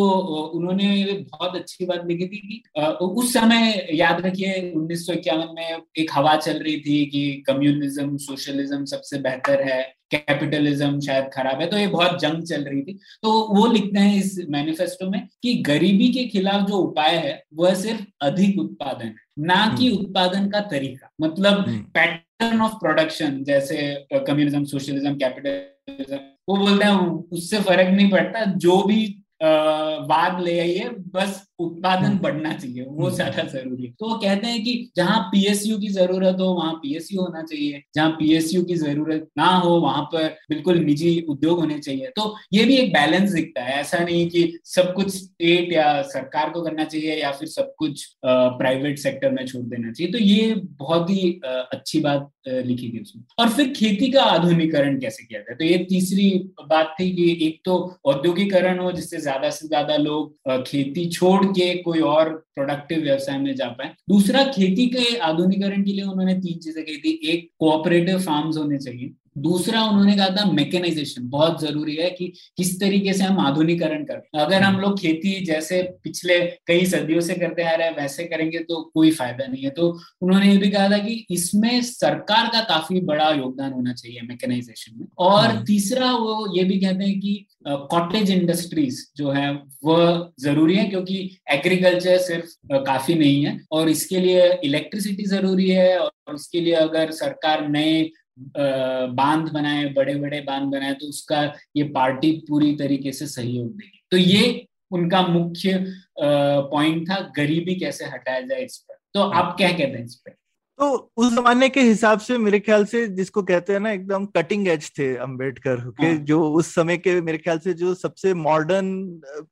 उन्होंने बहुत अच्छी बात लिखी थी कि उस समय याद रखिए, उन्नीस सौ इक्यावन में एक हवा चल रही थी कि कम्युनिज्म, सोशलिज्म सबसे बेहतर है। कैपिटलिज्म शायद खराब है तो ये बहुत जंग चल रही थी। तो वो लिखते हैं इस मैनिफेस्टो में कि गरीबी के खिलाफ जो उपाय है वह सिर्फ़ अधिक उत्पादन ना कि हम्म। उत्पादन का तरीका। मतलब पैटर्न ऑफ़ प्रोडक्शन जैसे कम्युनिज्म सोशलिज्म कैपिटलिज्म वो बोलते हैं उससे फ़र्क नहीं पड़ता जो भी वाद ले आइए बस उत्पादन हम्म। बढ़ना चाहिए वो हम्म। ज़्यादा ज़रूरी है। तो वो कहते हैं कि जहाँ पीएसयू की ज़रूरत हो वहाँ पीएसयू होना चाहिए। जहाँ पीएसयू की ज़रूरत ना हो वहाँ पर बिल्कुल निजी उद्योग होने चाहिए। तो ये भी एक बैलेंस दिखता है। ऐसा नहीं कि सब कुछ स्टेट या सरकार को करना चाहिए या फिर सब कुछ प्राइवेट सेक्टर में छोड़ देना चाहिए। तो ये बहुत ही अच्छी बात लिखी थी उसमें। और फिर खेती का आधुनिकरण कैसे किया जाए? तो ये तीसरी बात थी कि एक तो औद्योगिकरण हो जिससे ज़्यादा से ज़्यादा लोग खेती छोड़ के कोई और प्रोडक्टिव व्यवसाय में जा पाए। दूसरा खेती के आधुनिकरण के लिए उन्होंने तीन चीज़ें कही थी। एक कोऑपरेटिव फार्म्स होने चाहिए। दूसरा उन्होंने कहा था मैकेनाइजेशन बहुत ज़रूरी है कि किस तरीके से हम आधुनिकरण कर। अगर हम लोग खेती जैसे पिछले कई सदियों से करते आ रहे हैं वैसे करेंगे तो कोई फ़ायदा नहीं है। तो उन्होंने ये भी कहा था कि इसमें सरकार का काफ़ी बड़ा योगदान होना चाहिए मैकेनाइजेशन में। और हम्म। तीसरा वो ये भी कहते हैं कि कॉटेज इंडस्ट्रीज़ जो है वह ज़रूरी है क्योंकि एग्रीकल्चर सिर्फ़ काफ़ी नहीं है। और इसके लिए इलेक्ट्रिसिटी ज़रूरी है और इसके लिए अगर सरकार नए बाँध बनाए बड़े बड़े बाँध बनाए तो उसका ये पार्टी पूरी तरीके से सहयोग देगी। तो ये उनका मुख्य पॉइंट था, गरीबी कैसे हटाया जाए इस पर। तो आप क्या कहते हैं इस पर? तो उस जमाने के हिसाब से मेरे ख्याल से जिसको कहते हैं ना एकदम कटिंग एज थे अंबेडकर के हाँ। जो उस समय के मेरे ख्याल से जो सबसे मॉडर्न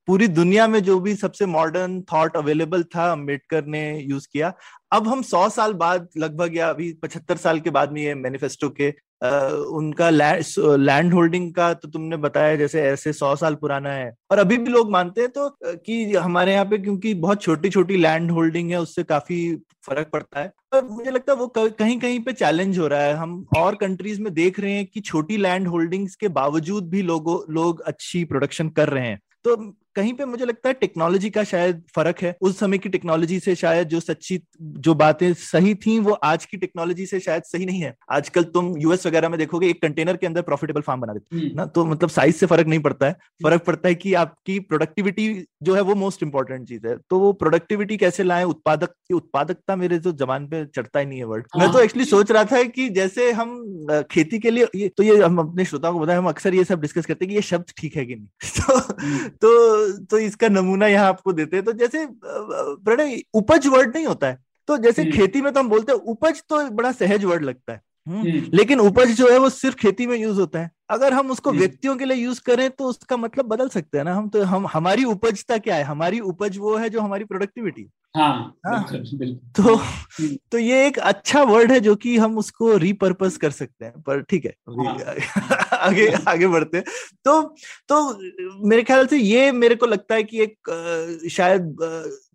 पूरी दुनिया में जो भी सबसे मॉडर्न थॉट अवेलेबल था अंबेडकर ने यूज़ किया अब हम सौ साल बाद लगभग या अभी पचहत्तर साल के बाद में ये मैनिफेस्टो के उनका लैंड होल्डिंग का तो तुमने बताया जैसे ऐसे सौ साल पुराना है। और अभी भी लोग मानते हैं तो कि हमारे यहाँ पे क्योंकि बहुत छोटी छोटी लैंड होल्डिंग है, उससे काफ़ी फ़र्क पड़ता है। पर मुझे लगता है वो कहीं कहीं पे चैलेंज हो रहा है। हम और कंट्रीज़ में देख रहे हैं कि छोटी लैंड होल्डिंग्स के बावजूद भी लोगों, लोग अच्छी प्रोडक्शन कर रहे हैं। तो कहीं पे मुझे लगता है टेक्नोलॉजी का शायद फ़र्क है। उस समय की टेक्नोलॉजी से शायद जो सच्ची जो बातें सही थी वो आज की टेक्नोलॉजी से शायद सही नहीं है। आजकल तुम यूएस वगैरह में देखोगे एक कंटेनर के अंदर प्रॉफिटेबल फार्म बना देते हम्म। ना? तो मतलब साइज़ से फ़र्क नहीं पड़ता है। फ़र्क पड़ता है कि आपकी प्रोडक्टिविटी जो है वो मोस्ट इंपॉर्टेंट चीज़ है। तो वो प्रोडक्टिविटी कैसे लाए? उत्पादक की उत्पादकता मेरे तो जबान पे चढ़ता ही नहीं है वर्ड मैं तो एक्चुअली हाँ। सोच रहा था कि जैसे हम खेती के लिए तो ये हम अपने श्रोताओं को बताए हम अक्सर ये सब डिस्कस करते हैं कि ये शब्द ठीक है कि नहीं। तो, हम्म। तो इसका नमूना यहाँ आपको देते हैं। तो जैसे प्रणय उपज वर्ड नहीं होता है। तो जैसे खेती में तो हम बोलते हैं उपज तो बड़ा सहज वर्ड लगता है। हम्म। लेकिन उपज जो है वो सिर्फ़ खेती में यूज़ होता है। अगर हम उसको व्यक्तियों के लिए यूज़ करें तो उसका मतलब बदल सकते हैं ना। हम तो हम हमारी उपजता क्या है? हमारी उपज वो है जो हमारी प्रोडक्टिविटी हाँ, हाँ, तो। तो ये एक अच्छा वर्ड है जो कि हम उसको रिपर्पज कर सकते हैं पर ठीक है हाँ, आगे आगे बढ़ते हैं। तो तो मेरे ख्याल से ये मेरे को लगता है कि एक शायद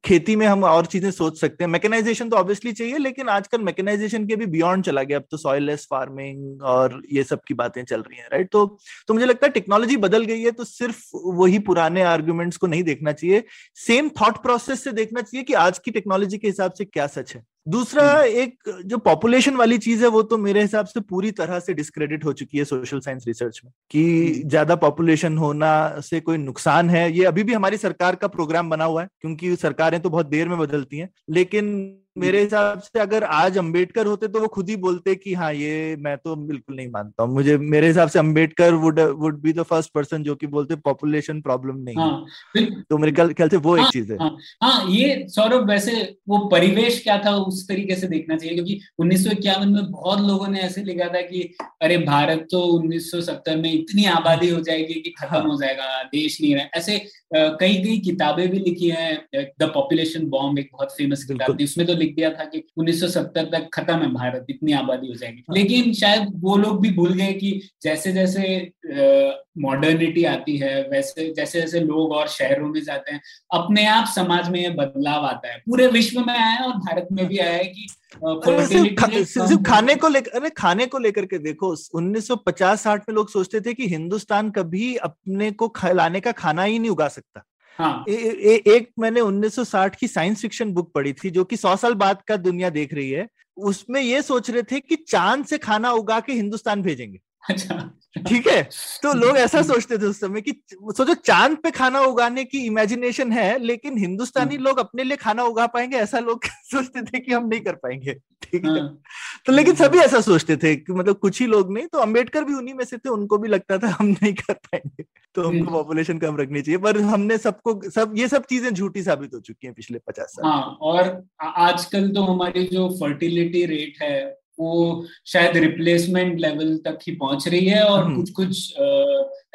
खेती में हम और चीज़ें सोच सकते हैं। मैकेनाइजेशन तो ऑब्वियसली चाहिए, लेकिन आजकल मैकेनाइजेशन के भी बियॉन्ड चला गया। अब तो सॉइल लेस फ़ार्मिंग और ये सब की बातें चल रही हैं राइट तो तो मुझे लगता है टेक्नोलॉजी बदल गई है तो सिर्फ़ वही पुराने आर्ग्यूमेंट्स को नहीं देखना चाहिए। सेम थॉट प्रोसेस से देखना चाहिए कि आज की टेक्नोलॉजी के हिसाब से क्या सच है। दूसरा हम्म। एक जो पॉपुलेशन वाली चीज़ है वो तो मेरे हिसाब से पूरी तरह से डिस्क्रेडिट हो चुकी है सोशल साइंस रिसर्च में कि हम्म। ज़्यादा पॉपुलेशन होना से कोई नुकसान है ये अभी भी हमारी सरकार का प्रोग्राम बना हुआ है क्योंकि सरकारें तो बहुत देर में बदलती हैं लेकिन मेरे हिसाब से अगर आज अंबेडकर होते तो वो खुद ही बोलते कि हाँ ये मैं तो बिल्कुल नहीं मानता हूँ। मुझे मेरे हिसाब से Ambedkar would would be the first person जो कि बोलते पॉपुलेशन प्रॉब्लम नहीं हाँ, तो मेरे ख्याल से वो हाँ, एक चीज़ है। हाँ, हाँ ये सौरभ वैसे वो परिवेश क्या था उस तरीके से देखना चाहिए क्योंकि उन्नीस में बहुत लोगों ने ऐसे लिखा था कि अरे भारत तो उन्नीस सौ सत्तर में इतनी आबादी हो जाएगी कि खत्म हाँ। हो जाएगा देश नहीं रहे। ऐसे कई कई किताबें भी लिखी है द पॉपुलेशन बॉम्ब एक बहुत फ़ेमस किताब थी उसमें तो लिख दिया था कि 1970 तक खत्म है भारत इतनी आबादी हो जाएगी। लेकिन शायद वो लोग भी भूल गए कि जैसे जैसे मॉडर्निटी आती है वैसे जैसे जैसे लोग और शहरों में जाते हैं अपने आप समाज में ये बदलाव आता है। पूरे विश्व में आया है और भारत में भी आया है कि सिर्फ़ खाने को लेकर अरे खाने को लेकर के देखो 1950-60 में लोग सोचते थे कि हिंदुस्तान कभी अपने को खिलाने का खाना ही नहीं उगा सकता। हाँ. ए, ए, एक मैंने 1960 की साइंस फिक्शन बुक पढ़ी थी जो कि सौ साल बाद का दुनिया देख रही है उसमें ये सोच रहे थे कि चाँद से खाना उगा के हिंदुस्तान भेजेंगे ठीक है तो लोग ऐसा सोचते थे उस समय कि सोचो चाँद पे खाना उगाने की इमेजिनेशन है लेकिन हिंदुस्तानी लोग अपने लिए खाना उगा पाएँगे ऐसा लोग सोचते थे कि हम नहीं कर पाएँगे। ठीक है। हाँ। तो लेकिन सभी ऐसा सोचते थे कि मतलब कुछ ही लोग नहीं तो अंबेडकर भी उन्हीं में से थे उनको भी लगता था हम नहीं कर पाएँगे। तो हमको पॉपुलेशन कम रखनी चाहिए पर हमने सबको सब ये सब चीज़ें झूठी साबित हो चुकी है पिछले पचास साल। हाँ और आजकल तो हमारी जो फर्टिलिटी रेट है वो शायद रिप्लेसमेंट लेवल तक ही पहुँच रही है और हम्म। कुछ कुछ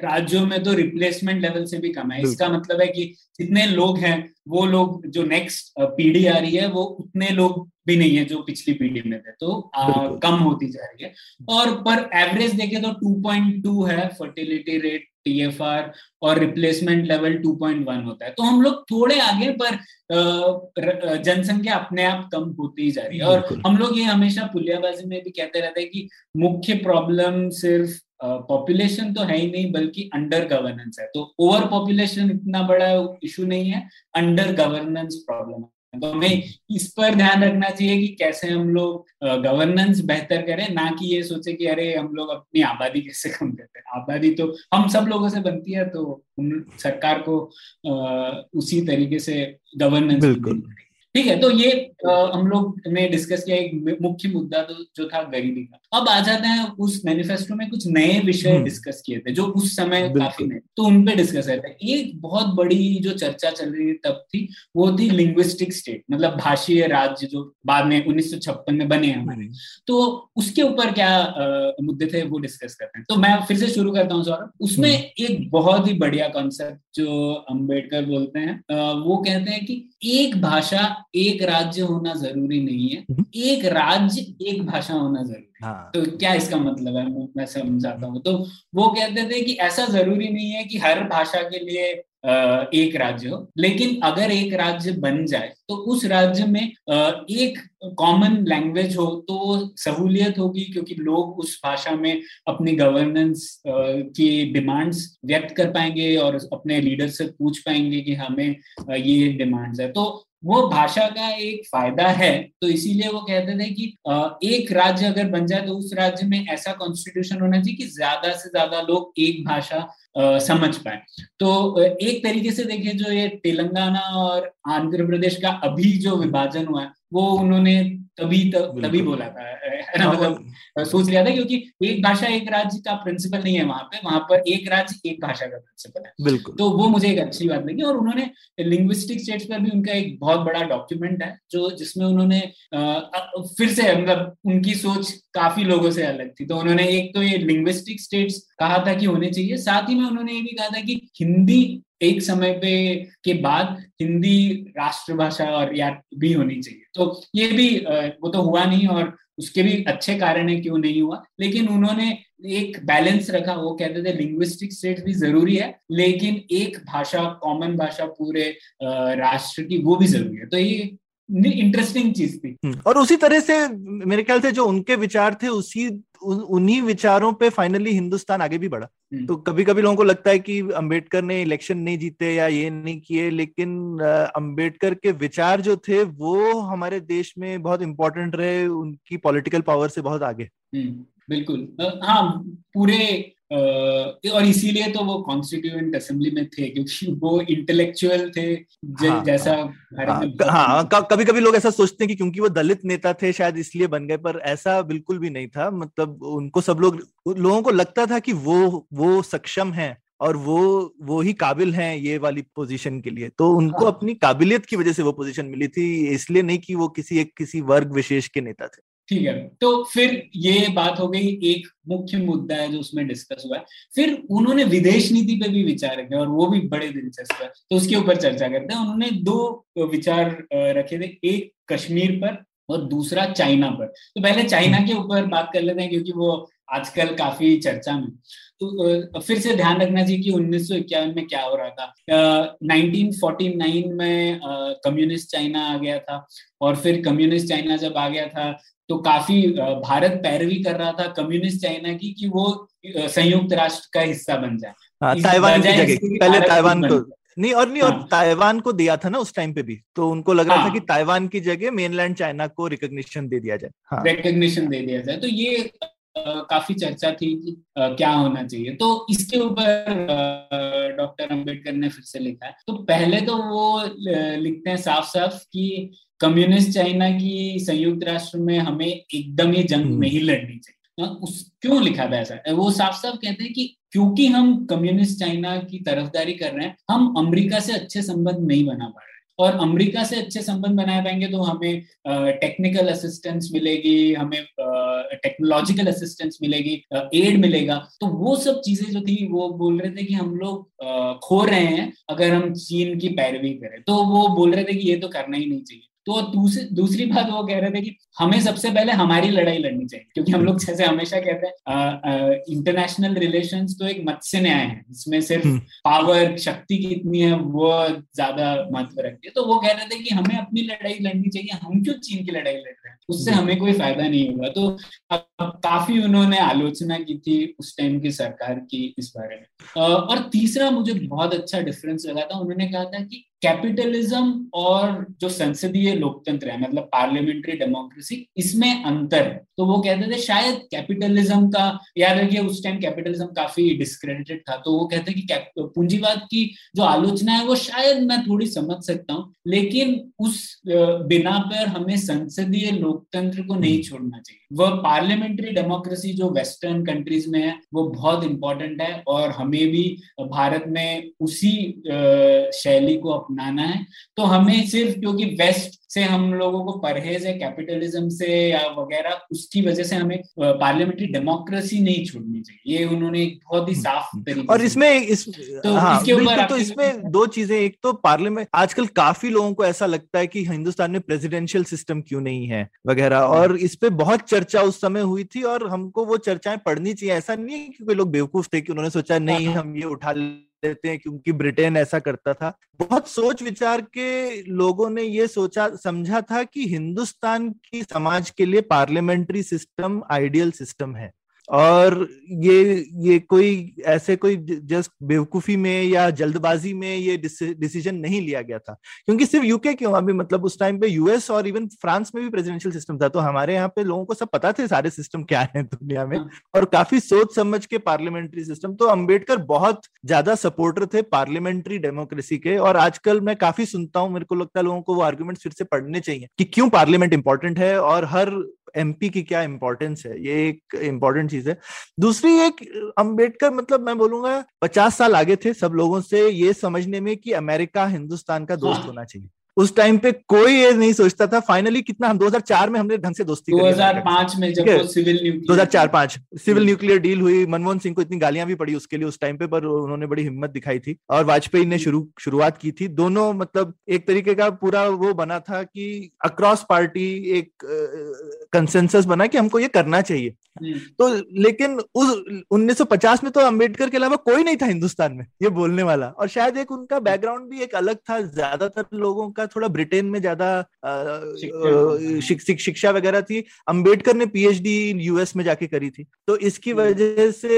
राज्यों में तो रिप्लेसमेंट लेवल से भी कम है। इसका मतलब है कि जितने लोग हैं वो लोग जो नेक्स्ट पीढ़ी आ रही है वो उतने लोग भी नहीं है जो पिछली पीढ़ी में थे। तो आ, कम होती जा रही है। और पर एवरेज देखे तो 2.2 है फर्टिलिटी रेट टीएफआर और रिप्लेसमेंट लेवल 2.1 होता है। तो हम लोग थोड़े आगे पर जनसंख्या अपने आप कम होती ही जा रही है। और हम लोग ये हमेशा पुलियाबाजी में भी कहते रहते हैं कि मुख्य प्रॉब्लम सिर्फ़ पॉपुलेशन तो है ही नहीं बल्कि अंडर गवर्नेंस है। तो ओवर पॉपुलेशन इतना बड़ा इशू नहीं है अंडर गवर्नेंस प्रॉब्लम है। तो हमें इस पर ध्यान रखना चाहिए कि कैसे हम लोग गवर्नेंस बेहतर करें ना कि ये सोचे कि अरे हम लोग अपनी आबादी कैसे कम करते हैं। आबादी तो हम सब लोगों से बनती है तो सरकार को उसी तरीके से गवर्नेंस बिल्कुल। ठीक है तो ये आ, हम लोग ने डिस्कस किया एक मुख्य मुद्दा तो जो था गरीबी का। अब आ जाते हैं उस मैनिफेस्टो में कुछ नए विषय डिस्कस हम्म। किए थे जो उस समय काफ़ी नए तो उन पे डिस्कस करते हैं एक बहुत बड़ी जो चर्चा चल रही थी तब थी वो थी लिंग्विस्टिक स्टेट मतलब भाषीय राज्य जो बाद में उन्नीस सौ छप्पन में बने हमारे। तो उसके ऊपर क्या आ, मुद्दे थे वो डिस्कस करते हैं। तो मैं फिर से शुरू करता हूँ सौरभ। उसमें हम्म। एक बहुत ही बढ़िया कॉन्सेप्ट जो अंबेडकर बोलते हैं वो कहते हैं कि एक भाषा एक राज्य होना ज़रूरी नहीं है। हम्म। एक राज्य एक भाषा होना ज़रूरी है। हाँ। तो क्या इसका मतलब है? मैं समझाता हूँ। तो वो कहते थे कि ऐसा ज़रूरी नहीं है कि हर भाषा के लिए एक राज्य हो। लेकिन अगर एक राज्य बन जाए तो उस राज्य में एक कॉमन लैंग्वेज हो तो सहूलियत होगी क्योंकि लोग उस भाषा में अपनी गवर्नेंस की डिमांड्स व्यक्त कर पाएँगे और अपने लीडर से पूछ पाएँगे कि हमें ये डिमांड्स है। तो वो भाषा का एक फ़ायदा है तो इसीलिए वो कहते थे कि एक राज्य अगर बन जाए तो उस राज्य में ऐसा कॉन्स्टिट्यूशन होना चाहिए कि ज़्यादा से ज़्यादा लोग एक भाषा समझ पाए। तो एक तरीके से देखिए जो ये तेलंगाना और आंध्र प्रदेश का अभी जो विभाजन हुआ है, वो उन्होंने तभी तभी बोला था हाँ, मतलब सोच लिया था क्योंकि एक भाषा एक राज्य का प्रिंसिपल नहीं है वहाँ पे वहाँ पर एक राज्य एक भाषा का प्रिंसिपल है। बिल्कुल। तो वो मुझे एक अच्छी बात लगी और उन्होंने लिंग्विस्टिक स्टेट्स पर भी उनका एक बहुत बड़ा डॉक्यूमेंट है जो जिसमें उन्होंने फिर से मतलब उनकी सोच काफ़ी लोगों से अलग थी। तो उन्होंने एक तो ये लिंग्विस्टिक स्टेट्स कहा था कि होने चाहिए साथ ही में उन्होंने ये भी कहा था कि हिंदी एक समय पे के बाद हिंदी राष्ट्रभाषा और या भी होनी चाहिए। तो ये भी वो तो हुआ नहीं और उसके भी अच्छे कारण है क्यों नहीं हुआ। लेकिन उन्होंने एक बैलेंस रखा वो कहते थे लिंग्विस्टिक स्टेट भी ज़रूरी है लेकिन एक भाषा कॉमन भाषा पूरे राष्ट्र की वो भी ज़रूरी है। तो ये इंटरेस्टिंग चीज़ थी। हम्म, और उसी तरह से मेरे ख्याल से जो उनके विचार थे उसी उन्हीं विचारों पे फाइनली हिंदुस्तान आगे भी बढ़ा। हम्म। तो कभी कभी लोगों को लगता है कि अंबेडकर ने इलेक्शन नहीं जीते या ये नहीं किए लेकिन अंबेडकर के विचार जो थे वो हमारे देश में बहुत इंपॉर्टेंट रहे उनकी पॉलिटिकल पावर से बहुत आगे। हम्म, बिल्कुल। हाँ पूरे और इसीलिए तो वो कॉन्स्टिट्यूएंट असेंबली में थे क्योंकि वो इंटेलेक्चुअल थे हाँ, जैसा हाँ, हाँ कभी कभी लोग ऐसा सोचते हैं कि क्योंकि वो दलित नेता थे शायद इसलिए बन गए पर ऐसा बिल्कुल भी नहीं था। मतलब उनको सब लोग लोगों को लगता था कि वो वो सक्षम है और वो वो ही काबिल हैं ये वाली पोजीशन के लिए। तो उनको हाँ. अपनी काबिलियत की वजह से वो पोजीशन मिली थी इसलिए नहीं कि वो किसी एक किसी वर्ग विशेष के नेता थे। ठीक है। तो फिर ये बात हो गई, एक मुख्य मुद्दा है जो उसमें डिस्कस हुआ है। फिर उन्होंने विदेश नीति पे भी विचार रखे और वो भी बड़े दिलचस्प है। तो उसके ऊपर चर्चा करते हैं। उन्होंने दो विचार रखे थे, एक कश्मीर पर और दूसरा चाइना पर। तो पहले चाइना के ऊपर बात कर लेते हैं क्योंकि वो आजकल काफ़ी चर्चा में। तो फिर से ध्यान रखना चाहिए कि उन्नीस सौ इक्यावन में क्या हो रहा था। नाइनटीन फोर्टी नाइन में कम्युनिस्ट चाइना आ गया था और फिर कम्युनिस्ट चाइना जब आ गया था तो काफ़ी भारत पैरवी कर रहा था कम्युनिस्ट चाइना की कि वो संयुक्त राष्ट्र का हिस्सा बन जाए। हाँ, ताइवान की जगह। पहले ताइवान को नहीं और नहीं हाँ, और ताइवान को दिया था ना उस टाइम पे भी। तो उनको लग रहा हाँ, था कि ताइवान की जगह मेनलैंड चाइना को रिकॉग्निशन दे दिया जाए। हाँ, रिकॉग्निशन दे दिया जाए। तो ये काफ़ी चर्चा थी कि क्या होना चाहिए। तो इसके ऊपर डॉक्टर अंबेडकर ने फिर से लिखा है। तो पहले तो वो लिखते हैं साफ़ साफ़ कि कम्युनिस्ट चाइना की संयुक्त राष्ट्र में हमें एकदम ही जंग हम्म। नहीं लड़नी चाहिए। उस क्यों लिखा था ऐसा? वो साफ़ साफ़ कहते हैं कि क्योंकि हम कम्युनिस्ट चाइना की तरफदारी कर रहे हैं हम अमेरिका से अच्छे संबंध नहीं बना पा रहे। और अमेरिका से अच्छे संबंध बनाए पाएँगे तो हमें टेक्निकल असिस्टेंस मिलेगी हमें टेक्नोलॉजिकल असिस्टेंस मिलेगी एड मिलेगा। तो वो सब चीज़ें जो थी वो बोल रहे थे कि हम लोग खो रहे हैं अगर हम चीन की पैरवी करें। तो वो बोल रहे थे कि ये तो करना ही नहीं चाहिए। तो दूसरी दूसरी बात वो कह रहे थे कि हमें सबसे पहले हमारी लड़ाई लड़नी चाहिए क्योंकि हम लोग जैसे हमेशा कहते हैं इंटरनेशनल रिलेशन तो एक मत्स्य न्याय है इसमें सिर्फ़ पावर हम्म। शक्ति कितनी है वो ज़्यादा महत्व रखती है। तो वो कह रहे थे कि हमें अपनी लड़ाई लड़नी चाहिए हम क्यों चीन की लड़ाई लड़ रहे हैं? उससे हमें कोई फ़ायदा नहीं होगा तो काफ़ी उन्होंने आलोचना की थी उस टाइम की सरकार की इस बारे में। और तीसरा मुझे बहुत अच्छा डिफरेंस लगा था उन्होंने कहा था कि कैपिटलिज्म और जो संसदीय लोकतंत्र है मतलब पार्लियामेंट्री डेमोक्रेसी, इसमें अंतर है। तो वो कहते थे शायद कैपिटलिज्म का, याद रखिए उस टाइम कैपिटलिज्म काफ़ी डिस्क्रेडिटेड था तो वो कहते कि पूंजीवाद की जो आलोचना है, वो शायद मैं थोड़ी समझ सकता हूँ, लेकिन उस बिना पर हमें संसदीय लोकतंत्र को नहीं छोड़ना चाहिए। वह पार्लियामेंट्री डेमोक्रेसी जो वेस्टर्न कंट्रीज़ में है, वो बहुत इंपॉर्टेंट है, और हमें भी भारत में उसी शैली को अपनाना है तो हमें सिर्फ़ क्योंकि वेस्ट से हम लोगों को परहेज है कैपिटलिज्म से या वगैरह उसकी वजह से हमें पार्लियामेंट्री डेमोक्रेसी नहीं छोड़नी चाहिए ये उन्होंने एक बहुत ही साफ़ हम्म। तरीके और इसमें इस तो हाँ, इसके ऊपर तो इसमें दो चीज़ें एक तो पार्लियामेंट आजकल काफ़ी लोगों को ऐसा लगता है कि हिंदुस्तान में प्रेसिडेंशियल सिस्टम क्यों नहीं है वगैरह हम्म। और इस पे बहुत चर्चा उस समय हुई थी और हमको वो चर्चाएँ पढ़नी चाहिए ऐसा नहीं है कि कोई लोग बेवकूफ़ थे कि उन्होंने सोचा नहीं हाँ। हम ये उठा लेते हैं क्योंकि ब्रिटेन ऐसा करता था। बहुत सोच विचार के लोगों ने ये सोचा, समझा था कि हिंदुस्तान की समाज के लिए पार्लियामेंट्री सिस्टम, आइडियल सिस्टम है। और ये ये कोई ऐसे कोई जस्ट बेवकूफ़ी में या जल्दबाजी में ये डिसीज़न नहीं लिया गया था। क्योंकि सिर्फ़ यूके क्यों? अभी मतलब उस टाइम पे यूएस और इवन फ्रांस में भी प्रेसिडेंशियल सिस्टम था तो हमारे यहाँ पे लोगों को सब पता थे सारे सिस्टम क्या है दुनिया में। हाँ। और काफ़ी सोच समझ के पार्लियामेंट्री सिस्टम तो अंबेडकर बहुत ज़्यादा सपोर्टर थे पार्लियामेंट्री डेमोक्रेसी के। और आजकल मैं काफ़ी सुनता हूँ मेरे को लगता है लोगों को वो आर्ग्यूमेंट फिर से पढ़ने चाहिए कि क्यों पार्लियामेंट इंपॉर्टेंट है और हर एमपी की क्या इंपॉर्टेंस है? ये एक इंपॉर्टेंट चीज़ है दूसरी एक अंबेडकर मतलब मैं बोलूँगा पचास साल आगे थे सब लोगों से ये समझने में कि अमेरिका हिंदुस्तान का दोस्त हाँ। होना चाहिए उस टाइम पे कोई ये नहीं सोचता था फाइनली कितना हम 2004 में हमने ढंग से दोस्ती 2005 में जब वो civil nuclear 2004 5 civil nuclear deal हुई मनमोहन सिंह को इतनी गालियाँ भी पड़ी उसके लिए उस टाइम पे पर उन्होंने बड़ी हिम्मत दिखाई थी। और वाजपेयी ने शुरू शुरुआत की थी। दोनों मतलब एक तरीके का पूरा वो बना था कि अक्रॉस पार्टी एक कंसेंसस बना कि हमको ये करना चाहिए। हम्म। तो लेकिन उस 1950 में तो अंबेडकर के अलावा कोई नहीं था हिंदुस्तान में ये बोलने वाला। और शायद एक उनका बैकग्राउंड भी एक अलग था ज़्यादातर लोगों का थोड़ा ब्रिटेन में ज़्यादा शिक्षा वगैरह थी। अंबेडकर ने पीएचडी यूएस में जाके करी थी। तो इसकी हम्म। वजह से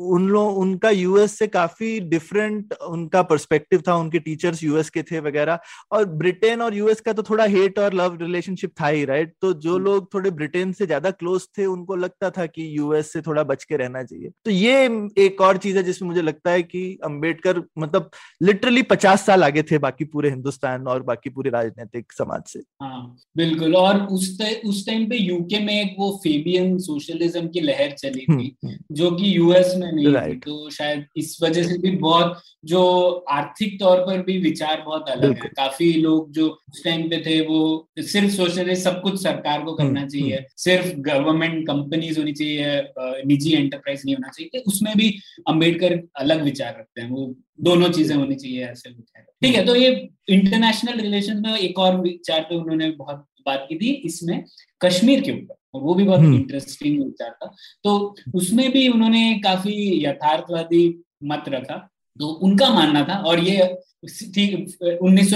उन लोग उनका यूएस से काफ़ी डिफरेंट उनका पर्सपेक्टिव था उनके टीचर्स यूएस के थे वगैरह। और ब्रिटेन और यूएस का तो थोड़ा हेट और लव रिलेशनशिप था ही राइट तो जो हम्म। लोग थोड़े ब्रिटेन से ज़्यादा क्लोज थे उनको लगता था कि यूएस से थोड़ा बच के रहना चाहिए। तो ये एक और चीज़ है जिसमें मुझे लगता है कि अंबेडकर मतलब लिटरली पचास साल आगे थे बाकी पूरे हिंदुस्तान और बाकी पूरे राजनीतिक समाज से। हाँ बिल्कुल। और उस उस टाइम पे यूके में एक वो फेबियन सोशलिज्म की लहर चली थी हम्म, हम्म। जो कि यूएस में में नहीं थी तो शायद इस वजह से भी बहुत जो आर्थिक तौर पर भी विचार बहुत अलग है। काफ़ी लोग जो उस टाइम पे थे वो सिर्फ़ सोच रहे सब कुछ सरकार को करना हम्म, चाहिए। हम्म। सिर्फ़ गवर्नमेंट कंपनीज़ होनी चाहिए निजी एंटरप्राइज नहीं होना चाहिए। उसमें भी अंबेडकर अलग विचार रखते हैं। वो दोनों चीज़ें होनी चाहिए ऐसे ठीक है तो ये इंटरनेशनल रिलेशन में एक और विचार पे उन्होंने बहुत बात की थी इसमें कश्मीर के ऊपर और वो भी बहुत इंटरेस्टिंग हम्म। विचार था। तो उसमें भी उन्होंने काफ़ी यथार्थवादी मत रखा। तो उनका मानना था और ये ठीक उन्नीस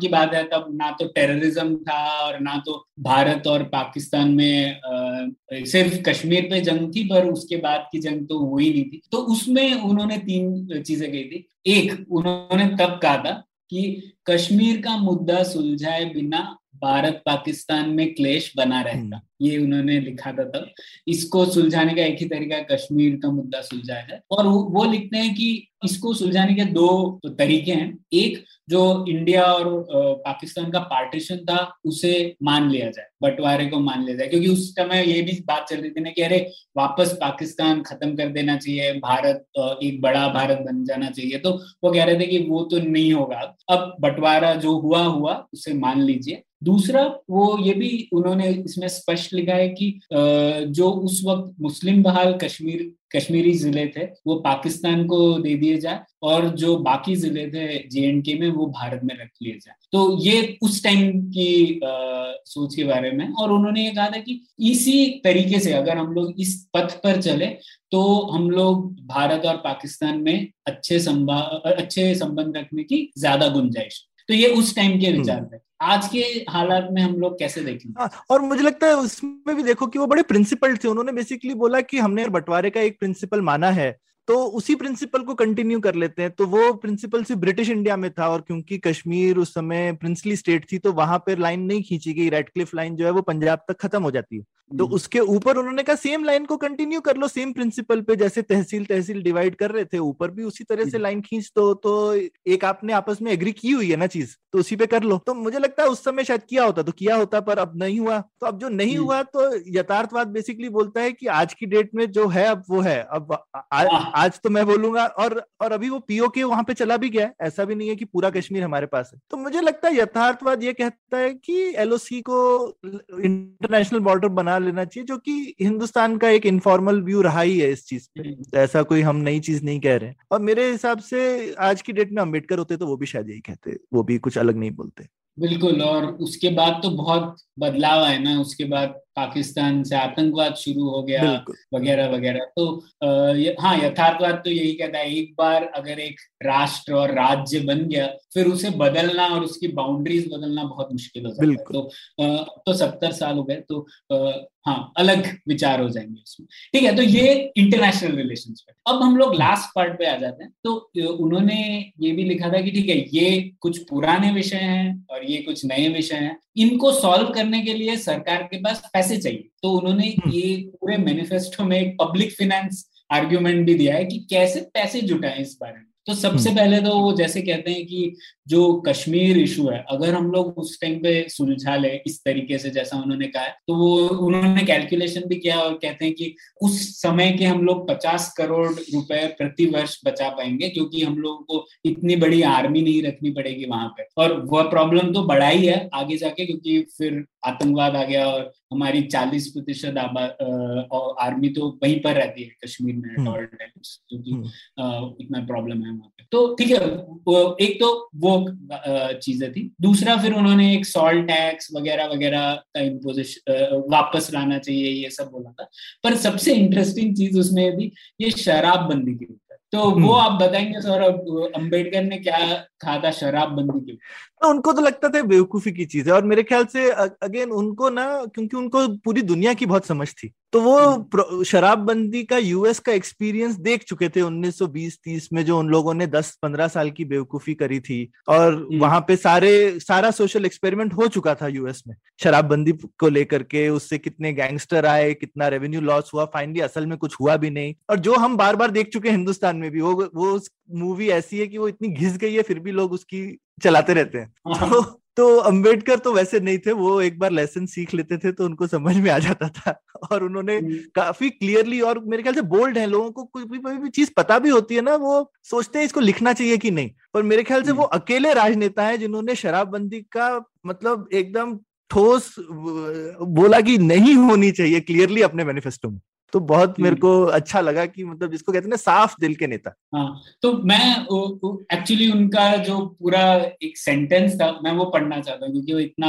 की बात है तब ना तो टेररिज्म था और ना तो भारत और पाकिस्तान में आ, सिर्फ़ कश्मीर पे जंग थी पर उसके बाद की जंग तो हुई नहीं थी। तो उसमें उन्होंने तीन चीज़ें कही थी। एक उन्होंने तब कहा था कि कश्मीर का मुद्दा सुलझाए बिना भारत पाकिस्तान में क्लेश बना रहेगा हम्म। ये उन्होंने लिखा था तब। इसको सुलझाने का एक ही तरीका कश्मीर का मुद्दा सुलझाया जाए और वो लिखते हैं कि इसको सुलझाने के दो तरीके हैं। एक जो इंडिया और पाकिस्तान का पार्टीशन था उसे मान लिया जाए बंटवारे को मान लिया जाए। क्योंकि उस समय ये भी बात चल रही थी ना कि अरे वापस पाकिस्तान खत्म कर देना चाहिए भारत एक बड़ा भारत बन जाना चाहिए। तो वो कह रहे थे कि वो तो नहीं होगा। अब बंटवारा जो हुआ हुआ उसे मान लीजिए। दूसरा वो ये भी उन्होंने इसमें स्पष्ट लिखा है कि जो उस वक्त मुस्लिम बहाल कश्मीर कश्मीरी ज़िले थे वो पाकिस्तान को दे दिए जाए और जो बाकी ज़िले थे जे में वो भारत में रख लिए जाए। तो ये उस टाइम की आ, सोच के बारे में और उन्होंने ये कहा था कि इसी तरीके से अगर हम लोग इस पथ पर चले तो हम लोग भारत और पाकिस्तान में अच्छे संभाव अच्छे संबंध रखने की ज़्यादा गुंजाइश। तो ये उस टाइम के विचार हम्म। थे। आज के हालात में हम लोग कैसे देखें? हाँ, और मुझे लगता है उसमें भी देखो कि वो बड़े प्रिंसिपल थे। उन्होंने बेसिकली बोला कि हमने बंटवारे का एक प्रिंसिपल माना है। तो उसी प्रिंसिपल को कंटिन्यू कर लेते हैं। तो वो प्रिंसिपल सिर्फ़ ब्रिटिश इंडिया में था और क्योंकि कश्मीर उस समय प्रिंसली स्टेट थी तो वहाँ पर लाइन नहीं खींची गई। रेड क्लिफ लाइन जो है वो पंजाब तक खत्म हो जाती है। तो हम्म। उसके ऊपर उन्होंने कहा सेम लाइन को कंटिन्यू कर लो सेम प्रिंसिपल पे जैसे तहसील तहसील डिवाइड कर रहे थे ऊपर भी उसी तरह से लाइन खींच दो तो एक आपने आपस में एग्री की हुई है ना चीज़ तो उसी पे कर लो। तो मुझे लगता है उस समय शायद किया होता तो किया होता पर अब नहीं हुआ। तो अब जो नहीं हुआ तो यथार्थवाद बेसिकली बोलता है कि आज की डेट में जो है अब वो है। अब। आज तो मैं बोलूँगा और और अभी वो पीओ के वहाँ पे चला भी गया ऐसा भी नहीं है कि पूरा कश्मीर हमारे पास है। तो मुझे लगता है यथार्थवाद ये कहता है कि एलओसी को इंटरनेशनल बॉर्डर बना लेना चाहिए जो कि हिंदुस्तान का एक इनफॉर्मल व्यू रहा ही है इस चीज़ पे। तो ऐसा कोई हम नई चीज़ नहीं कह रहे और मेरे हिसाब से आज की डेट में अंबेडकर होते तो वो भी शायद यही कहते वो भी कुछ अलग नहीं बोलते। बिल्कुल और उसके बाद तो बहुत बदलाव आए ना उसके बाद पाकिस्तान से आतंकवाद शुरू हो गया वगैरह वगैरह। तो अः हाँ यथार्थवाद तो यही कहता है एक बार अगर एक राष्ट्र और राज्य बन गया फिर उसे बदलना और उसकी बाउंड्रीज बदलना बहुत मुश्किल हो जाता है। तो तो सत्तर साल हो गए। तो हाँ अलग विचार हो जाएँगे उसमें। ठीक है तो ये इंटरनेशनल रिलेशन पे। अब हम लोग लास्ट पार्ट पे आ जाते हैं। तो उन्होंने ये भी लिखा था कि ठीक है ये कुछ पुराने विषय हैं और ये कुछ नए विषय हैं। इनको सॉल्व करने के लिए सरकार के पास पैसे चाहिए। तो उन्होंने हम्म। ये पूरे मैनिफेस्टो में एक पब्लिक फिनेंस आर्ग्यूमेंट भी दिया है कि कैसे पैसे जुटाएँ इस बारे में। तो सबसे हम्म। पहले तो वो जैसे कहते हैं कि जो कश्मीर इशू है अगर हम लोग उस टाइम पे सुलझा ले इस तरीके से जैसा उन्होंने कहा है तो वो उन्होंने कैलकुलेशन भी किया और कहते हैं कि उस समय के हम लोग पचास करोड़ रुपए प्रति वर्ष बचा पाएँगे क्योंकि हम लोगों को इतनी बड़ी आर्मी नहीं रखनी पड़ेगी वहाँ पे और वह प्रॉब्लम तो बड़ा ही है आगे जाके क्योंकि फिर आतंकवाद आ गया और हमारी चालीस प्रतिशत आर्मी तो वहीं पर रहती है कश्मीर में हम्म। क्योंकि हम्म। इतना प्रॉब्लम है वहाँ पे तो ठीक है एक तो वो चीज़ें थी दूसरा फिर उन्होंने एक सॉल्ट टैक्स वगैरह वगैरह का इम्पोजिशन वापस लाना चाहिए ये सब बोला था पर सबसे इंटरेस्टिंग चीज़ उसमें थी ये शराब बंदी की तो वो हम्म। आप बताएँगे सौरभ अंबेडकर ने क्या कहा था शराब बंदी के तो उनको तो लगता था बेवकूफ़ी की चीज़ है और मेरे ख्याल से अगेन उनको ना क्योंकि उनको पूरी दुनिया की बहुत समझ थी तो वो। शराबबंदी का यूएस का एक्सपीरियंस देख चुके थे 1920-30 में जो उन लोगों ने 10-15 साल की बेवकूफ़ी करी थी और हम्म। वहाँ पे सारे सारा सोशल एक्सपेरिमेंट हो चुका था यूएस में शराबबंदी को लेकर के उससे कितने गैंगस्टर आए कितना रेवेन्यू लॉस हुआ फाइनली असल में कुछ हुआ भी नहीं और जो हम बार बार देख चुके हिंदुस्तान में भी वो वो मूवी ऐसी है कि वो इतनी घिस गई है फिर भी लोग उसकी चलाते रहते हैं हाँ। तो तो अंबेडकर तो वैसे नहीं थे वो एक बार लेसन सीख लेते थे तो उनको समझ में आ जाता था और उन्होंने हम्म। काफ़ी क्लियरली और मेरे ख्याल से बोल्ड है लोगों को कोई भी, कोई भी चीज़ पता भी होती है ना वो सोचते हैं इसको लिखना चाहिए कि नहीं पर मेरे ख्याल से वो हम्म। अकेले राजनेता हैं जिन्होंने शराबबंदी का मतलब एकदम ठोस बोला कि नहीं होनी चाहिए क्लियरली अपने मैनिफेस्टो में तो बहुत मेरे को अच्छा लगा कि मतलब जिसको कहते हैं ना साफ़ दिल के नेता। हाँ तो मैं एक्चुअली उनका जो पूरा एक सेंटेंस था मैं वो पढ़ना चाहता हूँ क्योंकि वो इतना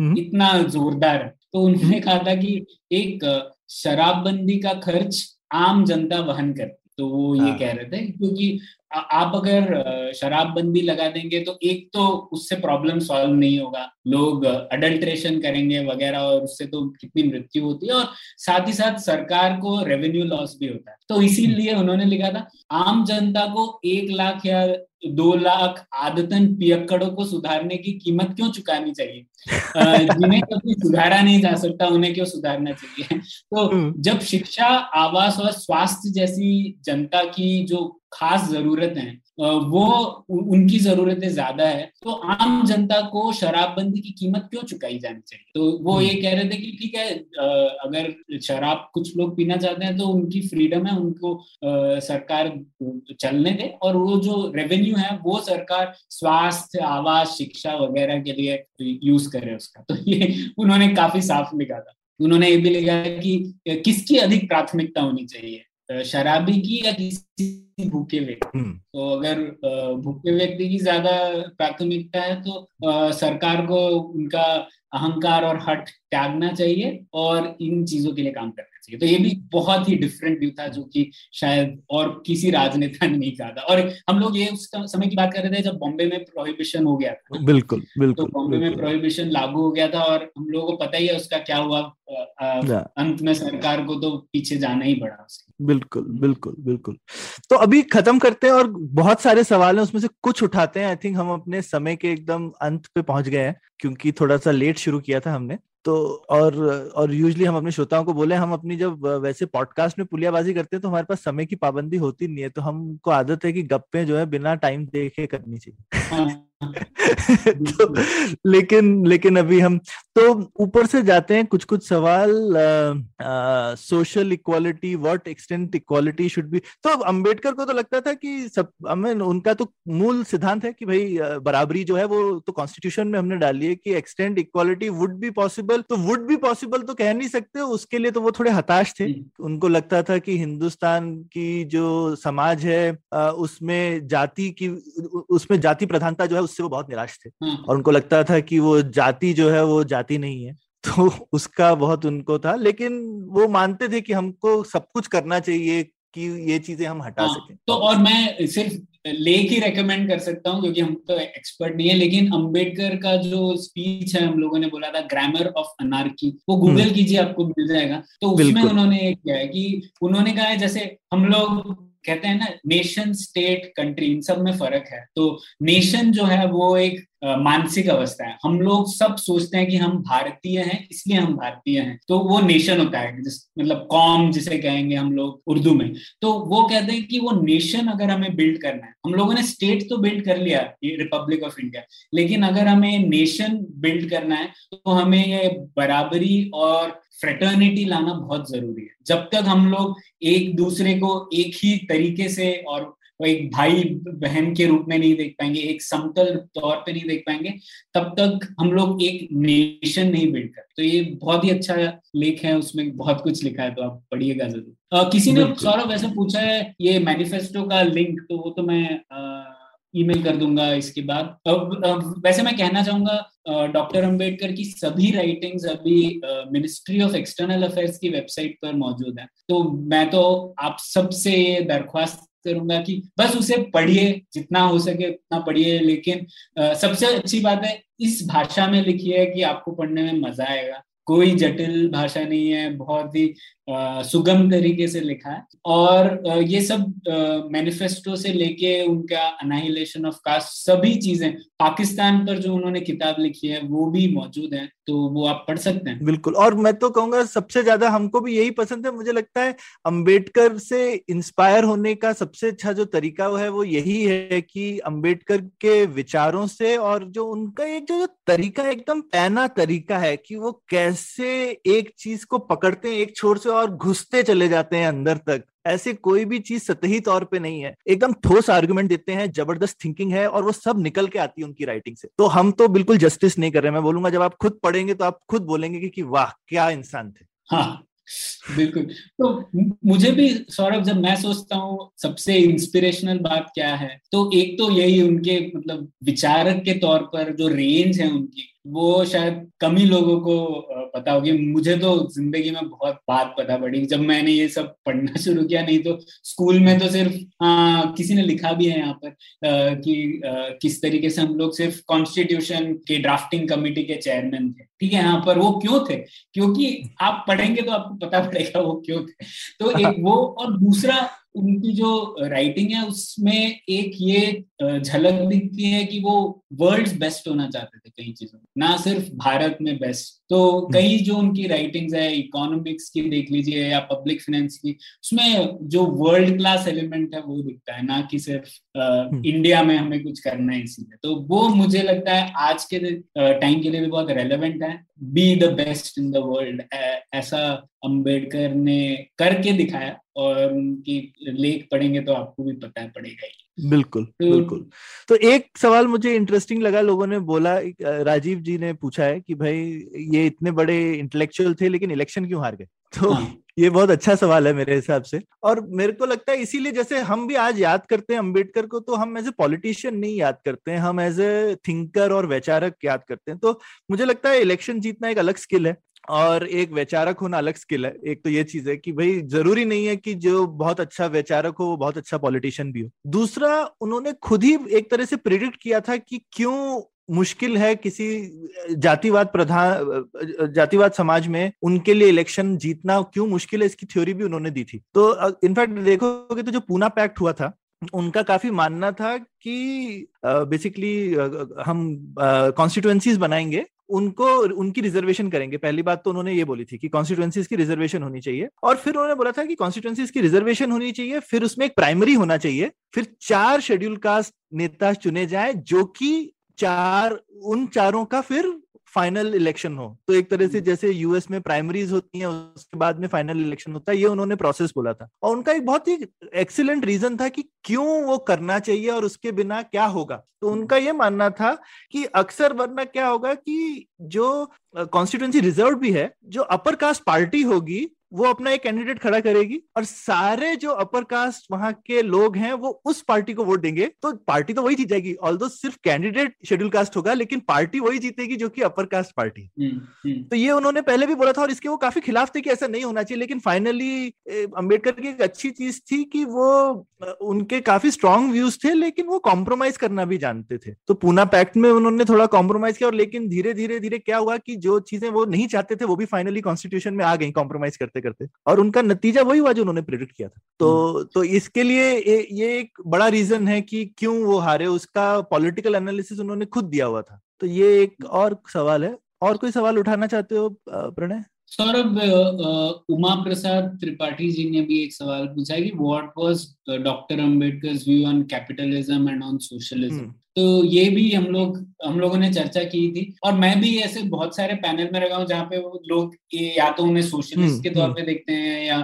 हुँ? इतना जोरदार है। तो उन्होंने कहा था कि एक शराबबंदी का खर्च आम जनता वहन करती तो वो ये हाँ। कह रहे थे क्योंकि आप अगर शराबबंदी लगा देंगे तो एक तो उससे प्रॉब्लम सॉल्व नहीं होगा। लोग अडल्ट्रेशन करेंगे वगैरह और उससे तो कितनी मृत्यु होती है और साथ ही साथ सरकार को रेवेन्यू लॉस भी होता है। तो इसीलिए उन्होंने लिखा था आम जनता को एक लाख या दो लाख आदतन पियक्कड़ों को सुधारने की कीमत क्यों चुकानी चाहिए? जिन्हें कभी सुधारा नहीं जा सकता उन्हें क्यों सुधारना चाहिए? तो हम्म। जब शिक्षा आवास और स्वास्थ्य जैसी जनता की जो खास ज़रूरत है। वो उनकी जरूरतें ज़्यादा है। तो आम जनता को शराबबंदी की कीमत क्यों चुकाई जानी चाहिए? तो वो ये कह रहे थे कि ठीक है अगर शराब कुछ लोग पीना चाहते हैं तो उनकी फ्रीडम है उनको सरकार चलने दे और वो जो रेवेन्यू है वो सरकार स्वास्थ्य आवास शिक्षा वगैरह के लिए यूज़ करे उसका। तो ये उन्होंने काफ़ी साफ़ लिखा था। उन्होंने ये भी लिखा कि किसकी अधिक प्राथमिकता होनी चाहिए? शराबी की या किसी भूखे व्यक्ति तो अगर भूखे व्यक्ति की ज़्यादा प्राथमिकता है तो सरकार को उनका अहंकार और हट त्यागना चाहिए और इन चीज़ों के लिए काम करना। चाहिए तो ये भी बहुत ही डिफरेंट व्यू था जो कि शायद और किसी राजनेता ने नहीं कहा था। और हम लोग ये उस समय की बात कर रहे थे जब बॉम्बे में प्रोहिबिशन हो गया था। बिल्कुल बिल्कुल तो बॉम्बे में प्रोहिबिशन लागू हो गया था और हम लोगों को पता ही है उसका क्या हुआ अंत में सरकार को तो पीछे जाना ही पड़ा बिल्कुल बिल्कुल बिल्कुल। तो अभी खत्म करते हैं और बहुत सारे सवाल हैं उसमें से कुछ उठाते हैं। आई थिंक हम अपने समय के एकदम अंत पे पहुँच गए हैं क्योंकि थोड़ा सा लेट शुरू किया था हमने। तो और और यूजली हम अपने श्रोताओं को बोले, हम अपनी जब, वैसे पॉडकास्ट में पुलियाबाजी करते हैं तो हमारे पास समय की पाबंदी होती नहीं है तो हमको आदत है कि गप्पे जो है बिना टाइम देखे करनी चाहिए हाँ। तो लेकिन लेकिन अभी हम तो ऊपर से जाते हैं कुछ कुछ सवाल social equality what extent equality should be तो अंबेडकर को तो लगता था कि सब हमें उनका तो मूल सिद्धांत है कि भाई बराबरी जो है वो तो कॉन्स्टिट्यूशन में हमने डाली है कि extent equality would be possible तो वुड बी पॉसिबल तो कह नहीं सकते उसके लिए तो वो थोड़े हताश थे। उनको लगता था कि हिंदुस्तान की जो समाज है उसमें जाति की उसमें जाति प्रधानता जो है उससे वो बहुत निराश थे। और उनको लगता था कि वो जाति जो है वो जाति नहीं है। तो उसका बहुत उनको था लेकिन वो मानते थे कि हमको सब कुछ करना चाहिए कि ये चीज़ें हम हटा हाँ, सकें। तो और मैं सिर्फ़ लेख ही रेकमेंड कर सकता हूँ क्योंकि हम तो एक्सपर्ट नहीं है लेकिन अंबेडकर का जो स्पीच है हम लोगों ने बोला था ग्रामर ऑफ़ अनार्की वो गूगल कीजिए आपको मिल जाएगा। तो उसमें उन्होंने किया है कि उन्होंने कहा है जैसे हम लोग कहते हैं ना नेशन स्टेट कंट्री इन सब में फ़र्क है। तो नेशन जो है, वो एक मानसिक अवस्था है। हम लोग सब सोचते हैं कि हम भारतीय हैं, इसलिए हम भारतीय हैं। तो वो नेशन होता है, जिस मतलब कॉम जिसे कहेंगे हम लोग उर्दू में। तो वो कहते हैं कि वो नेशन अगर हमें बिल्ड करना है, हम लोगों ने स्टेट तो बिल्ड कर लिया रिपब्लिक ऑफ़ इंडिया लेकिन अगर हमें नेशन बिल्ड करना है तो हमें ये बराबरी और फ्रेटर्निटी लाना बहुत ज़रूरी है। जब तक हम लोग एक दूसरे को एक ही तरीके से और एक भाई बहन के रूप में नहीं देख पाएँगे एक समतल तौर पे नहीं देख पाएँगे तब तक हम लोग एक नेशन नहीं बिल्ड कर तो ये बहुत ही अच्छा लेख है उसमें बहुत कुछ लिखा है तो आप पढ़िएगा ज़रूर। किसी ने सौरभ वैसे पूछा है ये मैनिफेस्टो का लिंक तो वो तो मैं ईमेल कर दूँगा इसके बाद। अब वैसे मैं कहना चाहूँगा डॉक्टर अंबेडकर की सभी राइटिंग्स अभी मिनिस्ट्री ऑफ़ एक्सटर्नल अफेयर्स की वेबसाइट पर मौजूद है। तो मैं तो आप सबसे ये दरख्वास्त करूँगा कि बस उसे पढ़िए, जितना हो सके उतना पढ़िए, लेकिन सबसे अच्छी बात है, इस भाषा में लिखी है कि आपको पढ़ने में मज़ा आएगा। कोई जटिल भाषा नहीं है, बहुत ही सुगम तरीके से लिखा है। और ये सब मैनिफेस्टो से लेके उनका अनाइलेशन ऑफ़ कास्ट सभी चीज़ें, पाकिस्तान पर जो उन्होंने किताब लिखी है, वो भी मौजूद है तो वो आप पढ़ सकते हैं। बिल्कुल, और मैं तो कहूँगा सबसे ज़्यादा हमको भी यही पसंद है, मुझे लगता है अंबेडकर से इंस्पायर होने का सबसे अच्छा जो तरीका है, वो यही है कि अंबेडकर के विचारों से और जो उनका एक जो तरीका, एकदम पैना तरीका है कि वो कैसे एक चीज़ को पकड़ते हैं एक छोर से और घुसते चले जाते हैं अंदर तक। ऐसे कोई भी चीज़ सतही तौर पे नहीं है। एकदम ठोस आर्गुमेंट देते हैं ज़बरदस्त थिंकिंग है और वो सब निकल के आती है उनकी राइटिंग से। तो हम तो बिल्कुल जस्टिस नहीं कर रहे। मैं बोलूँगा जब आप खुद पढ़ेंगे तो आप खुद बोलेंगे कि, कि वाह क्या इंसान थे। हाँ बिल्कुल। तो मुझे भी सौरभ जब मैं सोचता हूँ सबसे इंस्पिरेशनल बात क्या है? तो एक तो यही उनके मतलब विचारक के तौर पर जो रेंज है उनकी वो शायद कम ही लोगों को पता होगी। मुझे तो ज़िंदगी में बहुत बात पता पड़ी। जब मैंने ये सब पढ़ना शुरू किया नहीं तो स्कूल में तो सिर्फ़ हाँ किसी ने लिखा भी है यहाँ पर आ, कि आ, किस तरीके से हम लोग सिर्फ़ कॉन्स्टिट्यूशन के ड्राफ्टिंग कमेटी के चेयरमैन थे। ठीक है यहाँ पर वो क्यों थे? क्योंकि आप पढ़ेंगे तो आपको पता पड़ेगा वो क्यों थे। तो एक वो और दूसरा उनकी जो राइटिंग है उसमें एक ये झलक दिखती है कि वो वर्ल्ड बेस्ट होना चाहते थे कई चीज़ों ना सिर्फ़ भारत में बेस्ट तो हम्म। कई जो उनकी राइटिंग्स है इकोनॉमिक्स की देख लीजिए या पब्लिक फाइनेंस की उसमें जो वर्ल्ड क्लास एलिमेंट है वो दिखता है। ना कि सिर्फ़ हम्म। इंडिया में हमें कुछ करना है इसीलिए। तो वो मुझे लगता है आज के टाइम के लिए भी बहुत रेलेवेंट है। Be the best in the world ऐसा अंबेडकर ने करके दिखाया और उनकी लेख पढ़ेंगे तो आपको भी पता पड़ेगा ही। बिल्कुल तो, बिल्कुल। तो एक सवाल मुझे इंटरेस्टिंग लगा लोगों ने बोला राजीव जी ने पूछा है कि भाई ये इतने बड़े इंटेलेक्चुअल थे लेकिन इलेक्शन क्यों हार गए? तो हाँ. ये बहुत अच्छा सवाल है मेरे हिसाब से। और मेरे को लगता है इसीलिए जैसे हम भी आज याद करते हैं अंबेडकर को तो हम एज ए पॉलिटिशियन नहीं याद करते हैं हम एज ए थिंकर और वैचारक याद करते हैं। तो मुझे लगता है इलेक्शन जीतना एक अलग स्किल है। और एक वैचारक होना अलग स्किल है। एक तो ये चीज़ है कि भाई ज़रूरी नहीं है कि जो बहुत अच्छा वैचारक हो वो बहुत अच्छा पॉलिटिशियन भी हो। दूसरा उन्होंने खुद ही एक तरह से प्रिडिक्ट किया था कि क्यों मुश्किल है किसी जातिवाद प्रधान जातिवाद समाज में उनके लिए इलेक्शन जीतना क्यों मुश्किल है इसकी थ्योरी भी उन्होंने दी थी। तो इनफैक्ट देखोगे तो जो पूना पैक्ट हुआ था उनका काफ़ी मानना था कि बेसिकली uh, uh, हम कॉन्स्टिट्युएंसीज uh, बनाएँगे उनको, उनकी रिजर्वेशन करेंगे। पहली बात तो उन्होंने ये बोली थी कि कॉन्स्टिट्युएंसीज की रिजर्वेशन होनी चाहिए और फिर उन्होंने बोला था कि कॉन्स्टिट्युएंसीज की रिजर्वेशन होनी चाहिए, फिर उसमें एक प्राइमरी होना चाहिए, फिर चार शेड्यूल कास्ट नेता चुने जाए, जो कि चार, उन चारों का फिर फाइनल इलेक्शन हो तो एक तरह से हम्म। जैसे यूएस में प्राइमरीज होती हैं उसके बाद में फाइनल इलेक्शन होता है ये उन्होंने प्रोसेस बोला था और उनका एक बहुत ही एक्सीलेंट रीजन था कि क्यों वो करना चाहिए और उसके बिना क्या होगा तो हम्म। उनका ये मानना था कि अक्सर वरना क्या होगा कि जो कॉन्स्टिट्यूंसी रिज़र्व भी है जो अपर कास्ट पार्टी होगी वो अपना एक कैंडिडेट खड़ा करेगी और सारे जो अपर कास्ट वहाँ के लोग हैं वो उस पार्टी को वोट देंगे। तो पार्टी तो वही जीत जाएगी ऑल सिर्फ़ कैंडिडेट शेड्यूल कास्ट होगा लेकिन पार्टी वही जीतेगी जो कि अपर कास्ट पार्टी तो ये उन्होंने पहले भी बोला था और इसके वो काफ़ी खिलाफ थे कि ऐसा नहीं होना चाहिए लेकिन फाइनली अंबेडकर की एक अच्छी चीज़ थी कि वो उनके काफ़ी स्ट्रॉन्ग व्यूज़ थे लेकिन वो कॉम्प्रोमाइज करना भी जानते थे। तो पूना पैक्ट में उन्होंने थोड़ा कॉम्प्रोमाइज किया और लेकिन धीरे धीरे धीरे क्या हुआ कि जो चीज़ें वो नहीं चाहते थे वो भी फाइनली कॉन्स्टिट्यूशन में आ गई कॉम्प्रोमाइज करते करते करते और उनका नतीजा वही हुआ जो उन्होंने प्रिडिक्ट किया था। तो हम्म। तो इसके लिए ये एक बड़ा रीजन है कि क्यों वो हारे उसका पॉलिटिकल एनालिसिस उन्होंने खुद दिया हुआ था। तो ये एक और सवाल है। और कोई सवाल उठाना चाहते हो प्रणय? सौरभ उमा प्रसाद त्रिपाठी जी ने भी एक सवाल पूछा है कि what was doctor Ambedkar view on capitalism and on socialism तो ये भी हम लोग हम लोगों ने चर्चा की थी और मैं भी ऐसे बहुत सारे पैनल में लगा हूँ जहाँ पे वो लोग या तो उन्हें सोशलिस्ट हम्म, के तौर हम्म। पे देखते हैं या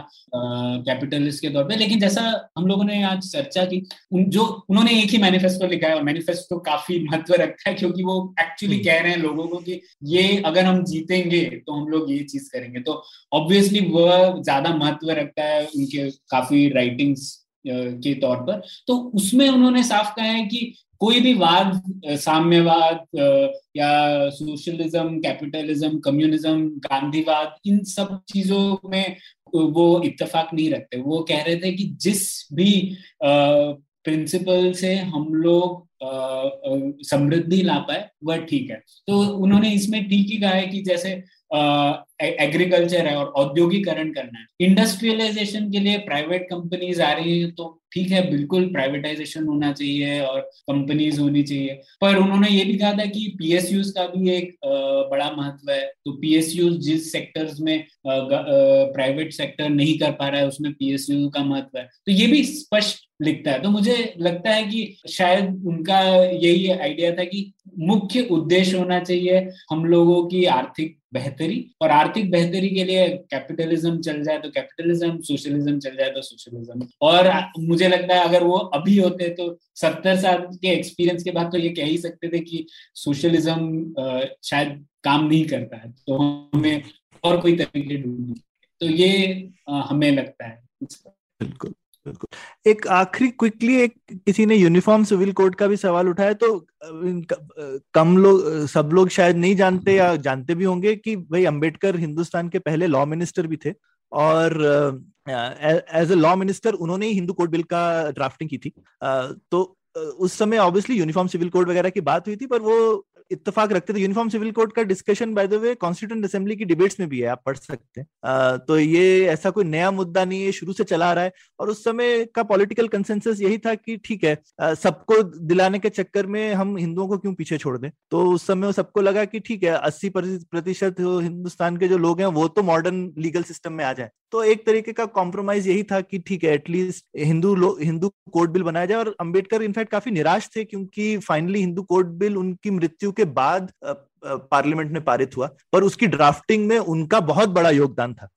कैपिटलिस्ट के तौर पे लेकिन जैसा हम लोगों ने आज चर्चा की उन, जो उन्होंने एक ही मैनिफेस्टो लिखा है और मैनिफेस्टो काफ़ी महत्व रखता है क्योंकि वो एक्चुअली हम्म। कह रहे हैं लोगों को कि ये अगर हम जीतेंगे तो हम लोग ये चीज़ करेंगे तो ऑब्वियसली वह ज़्यादा महत्व रखता है उनके काफ़ी राइटिंग्स के तौर पर तो उसमें उन्होंने साफ़ कहा है कि कोई भी वाद साम्यवाद या सोशलिज्म, कैपिटलिज्म, कम्युनिज्म, गांधीवाद, इन सब चीज़ों में वो इत्तेफाक नहीं रखते। वो कह रहे थे कि जिस भी प्रिंसिपल से हम लोग समृद्धि ला पाए, वह ठीक है। तो उन्होंने इसमें ठीक ही कहा है कि जैसे एग्रीकल्चर है और औद्योगिकरण करना है। इंडस्ट्रियलाइजेशन के लिए प्राइवेट कंपनीज़ आ रही है तो ठीक है, बिल्कुल प्राइवेटाइजेशन होना चाहिए और कंपनीज़ होनी चाहिए। पर उन्होंने ये भी कहा था कि पीएसयूज का भी एक बड़ा महत्व है। तो पीएसयूज जिस सेक्टर्स में प्राइवेट सेक्टर नहीं कर पा रहा है, उसमें पीएसयू का महत्व है। तो ये भी स्पष्ट लिखता है। तो मुझे लगता है कि शायद उनका यही आइडिया था कि मुख्य उद्देश्य होना चाहिए हम लोगों की आर्थिक बेहतरी और आर्थिक बेहतरी के लिए कैपिटलिज्म चल जाए तो कैपिटलिज्म सोशलिज्म चल जाए तो सोशलिज्म और मुझे लगता है अगर वो अभी होते तो सत्तर साल के एक्सपीरियंस के बाद तो ये कह ही सकते थे कि सोशलिज्म शायद काम नहीं करता है तो हमें और कोई तरीके ढूँढने तो ये हमें लगता है। बिल्कुल। एक आखिरी क्विकली एक किसी ने यूनिफॉर्म सिविल कोड का भी सवाल उठाया तो कम लोग सब लोग शायद नहीं जानते या जानते भी होंगे कि भाई अंबेडकर हिंदुस्तान के पहले लॉ मिनिस्टर भी थे और एज ए लॉ मिनिस्टर उन्होंने ही हिंदू कोड बिल का ड्राफ्टिंग की थी। तो उस समय ऑब्वियसली यूनिफॉर्म सिविल कोड वगैरह की बात हुई थी, पर वो इत्तेफाक रखते थे। यूनिफॉर्म सिविल कोड का discussion by the way constituent assembly की डिबेट्स में भी है, आप पढ़ सकते हैं। तो ये ऐसा कोई नया मुद्दा नहीं है शुरू से चला रहा है। और उस समय का पॉलिटिकल कंसेंसस यही था कि ठीक है सबको दिलाने के चक्कर में हम हिंदुओं को क्यों पीछे छोड़ दें? तो उस समय सबको लगा कि ठीक है, अस्सी प्रतिशत हिंदुस्तान के जो लोग हैं, वो तो मॉडर्न लीगल सिस्टम में आ जाए। तो एक तरीके का कॉम्प्रोमाइज यही था कि ठीक है at least Hindu Hindu code bill बनाया जाए। और अंबेडकर इनफैक्ट काफ़ी निराश थे क्योंकि फाइनली हिंदू कोड बिल उनकी मृत्यु के बाद पार्लियामेंट में पारित हुआ, पर उसकी ड्राफ्टिंग में उनका बहुत बड़ा योगदान था।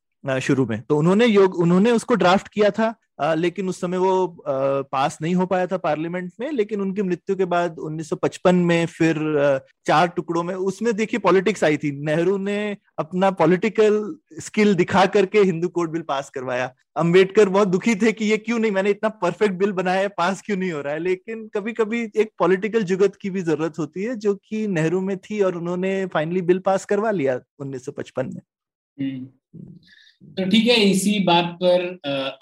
शुरू में। तो उन्होंने योग उन्होंने उसको ड्राफ्ट किया था आ, लेकिन उस समय वो आ, पास नहीं हो पाया था पार्लियामेंट में लेकिन उनकी मृत्यु के बाद 1955 में फिर आ, चार टुकड़ों में उसमें देखिए पॉलिटिक्स आई थी। नेहरू ने अपना पॉलिटिकल स्किल दिखा करके हिंदू कोड बिल पास करवाया। अंबेडकर बहुत दुखी थे कि ये क्यों नहीं मैंने इतना परफेक्ट बिल बनाया है पास क्यों नहीं हो रहा है? लेकिन कभी कभी एक पॉलिटिकल जुगत की भी ज़रूरत होती है जो कि नेहरू में थी और उन्होंने फाइनली बिल पास करवा लिया उन्नीस सौ पचपन में। हम्म। तो ठीक है इसी बात पर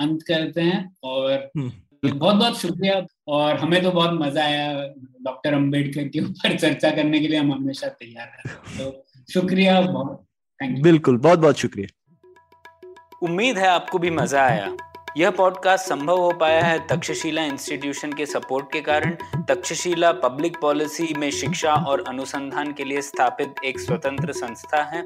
अंत करते हैं और हम्म, बहुत बहुत शुक्रिया और हमें तो बहुत मज़ा आया डॉक्टर अंबेडकर के ऊपर चर्चा करने के लिए हम हमेशा तैयार हैं। तो शुक्रिया बहुत बिल्कुल बहुत बहुत शुक्रिया। उम्मीद है आपको भी मज़ा आया। यह पॉडकास्ट संभव हो पाया है तक्षशिला इंस्टीट्यूशन के सपोर्ट के कारण। तक्षशिला पब्लिक पॉलिसी में शिक्षा और अनुसंधान के लिए स्थापित एक स्वतंत्र संस्था है।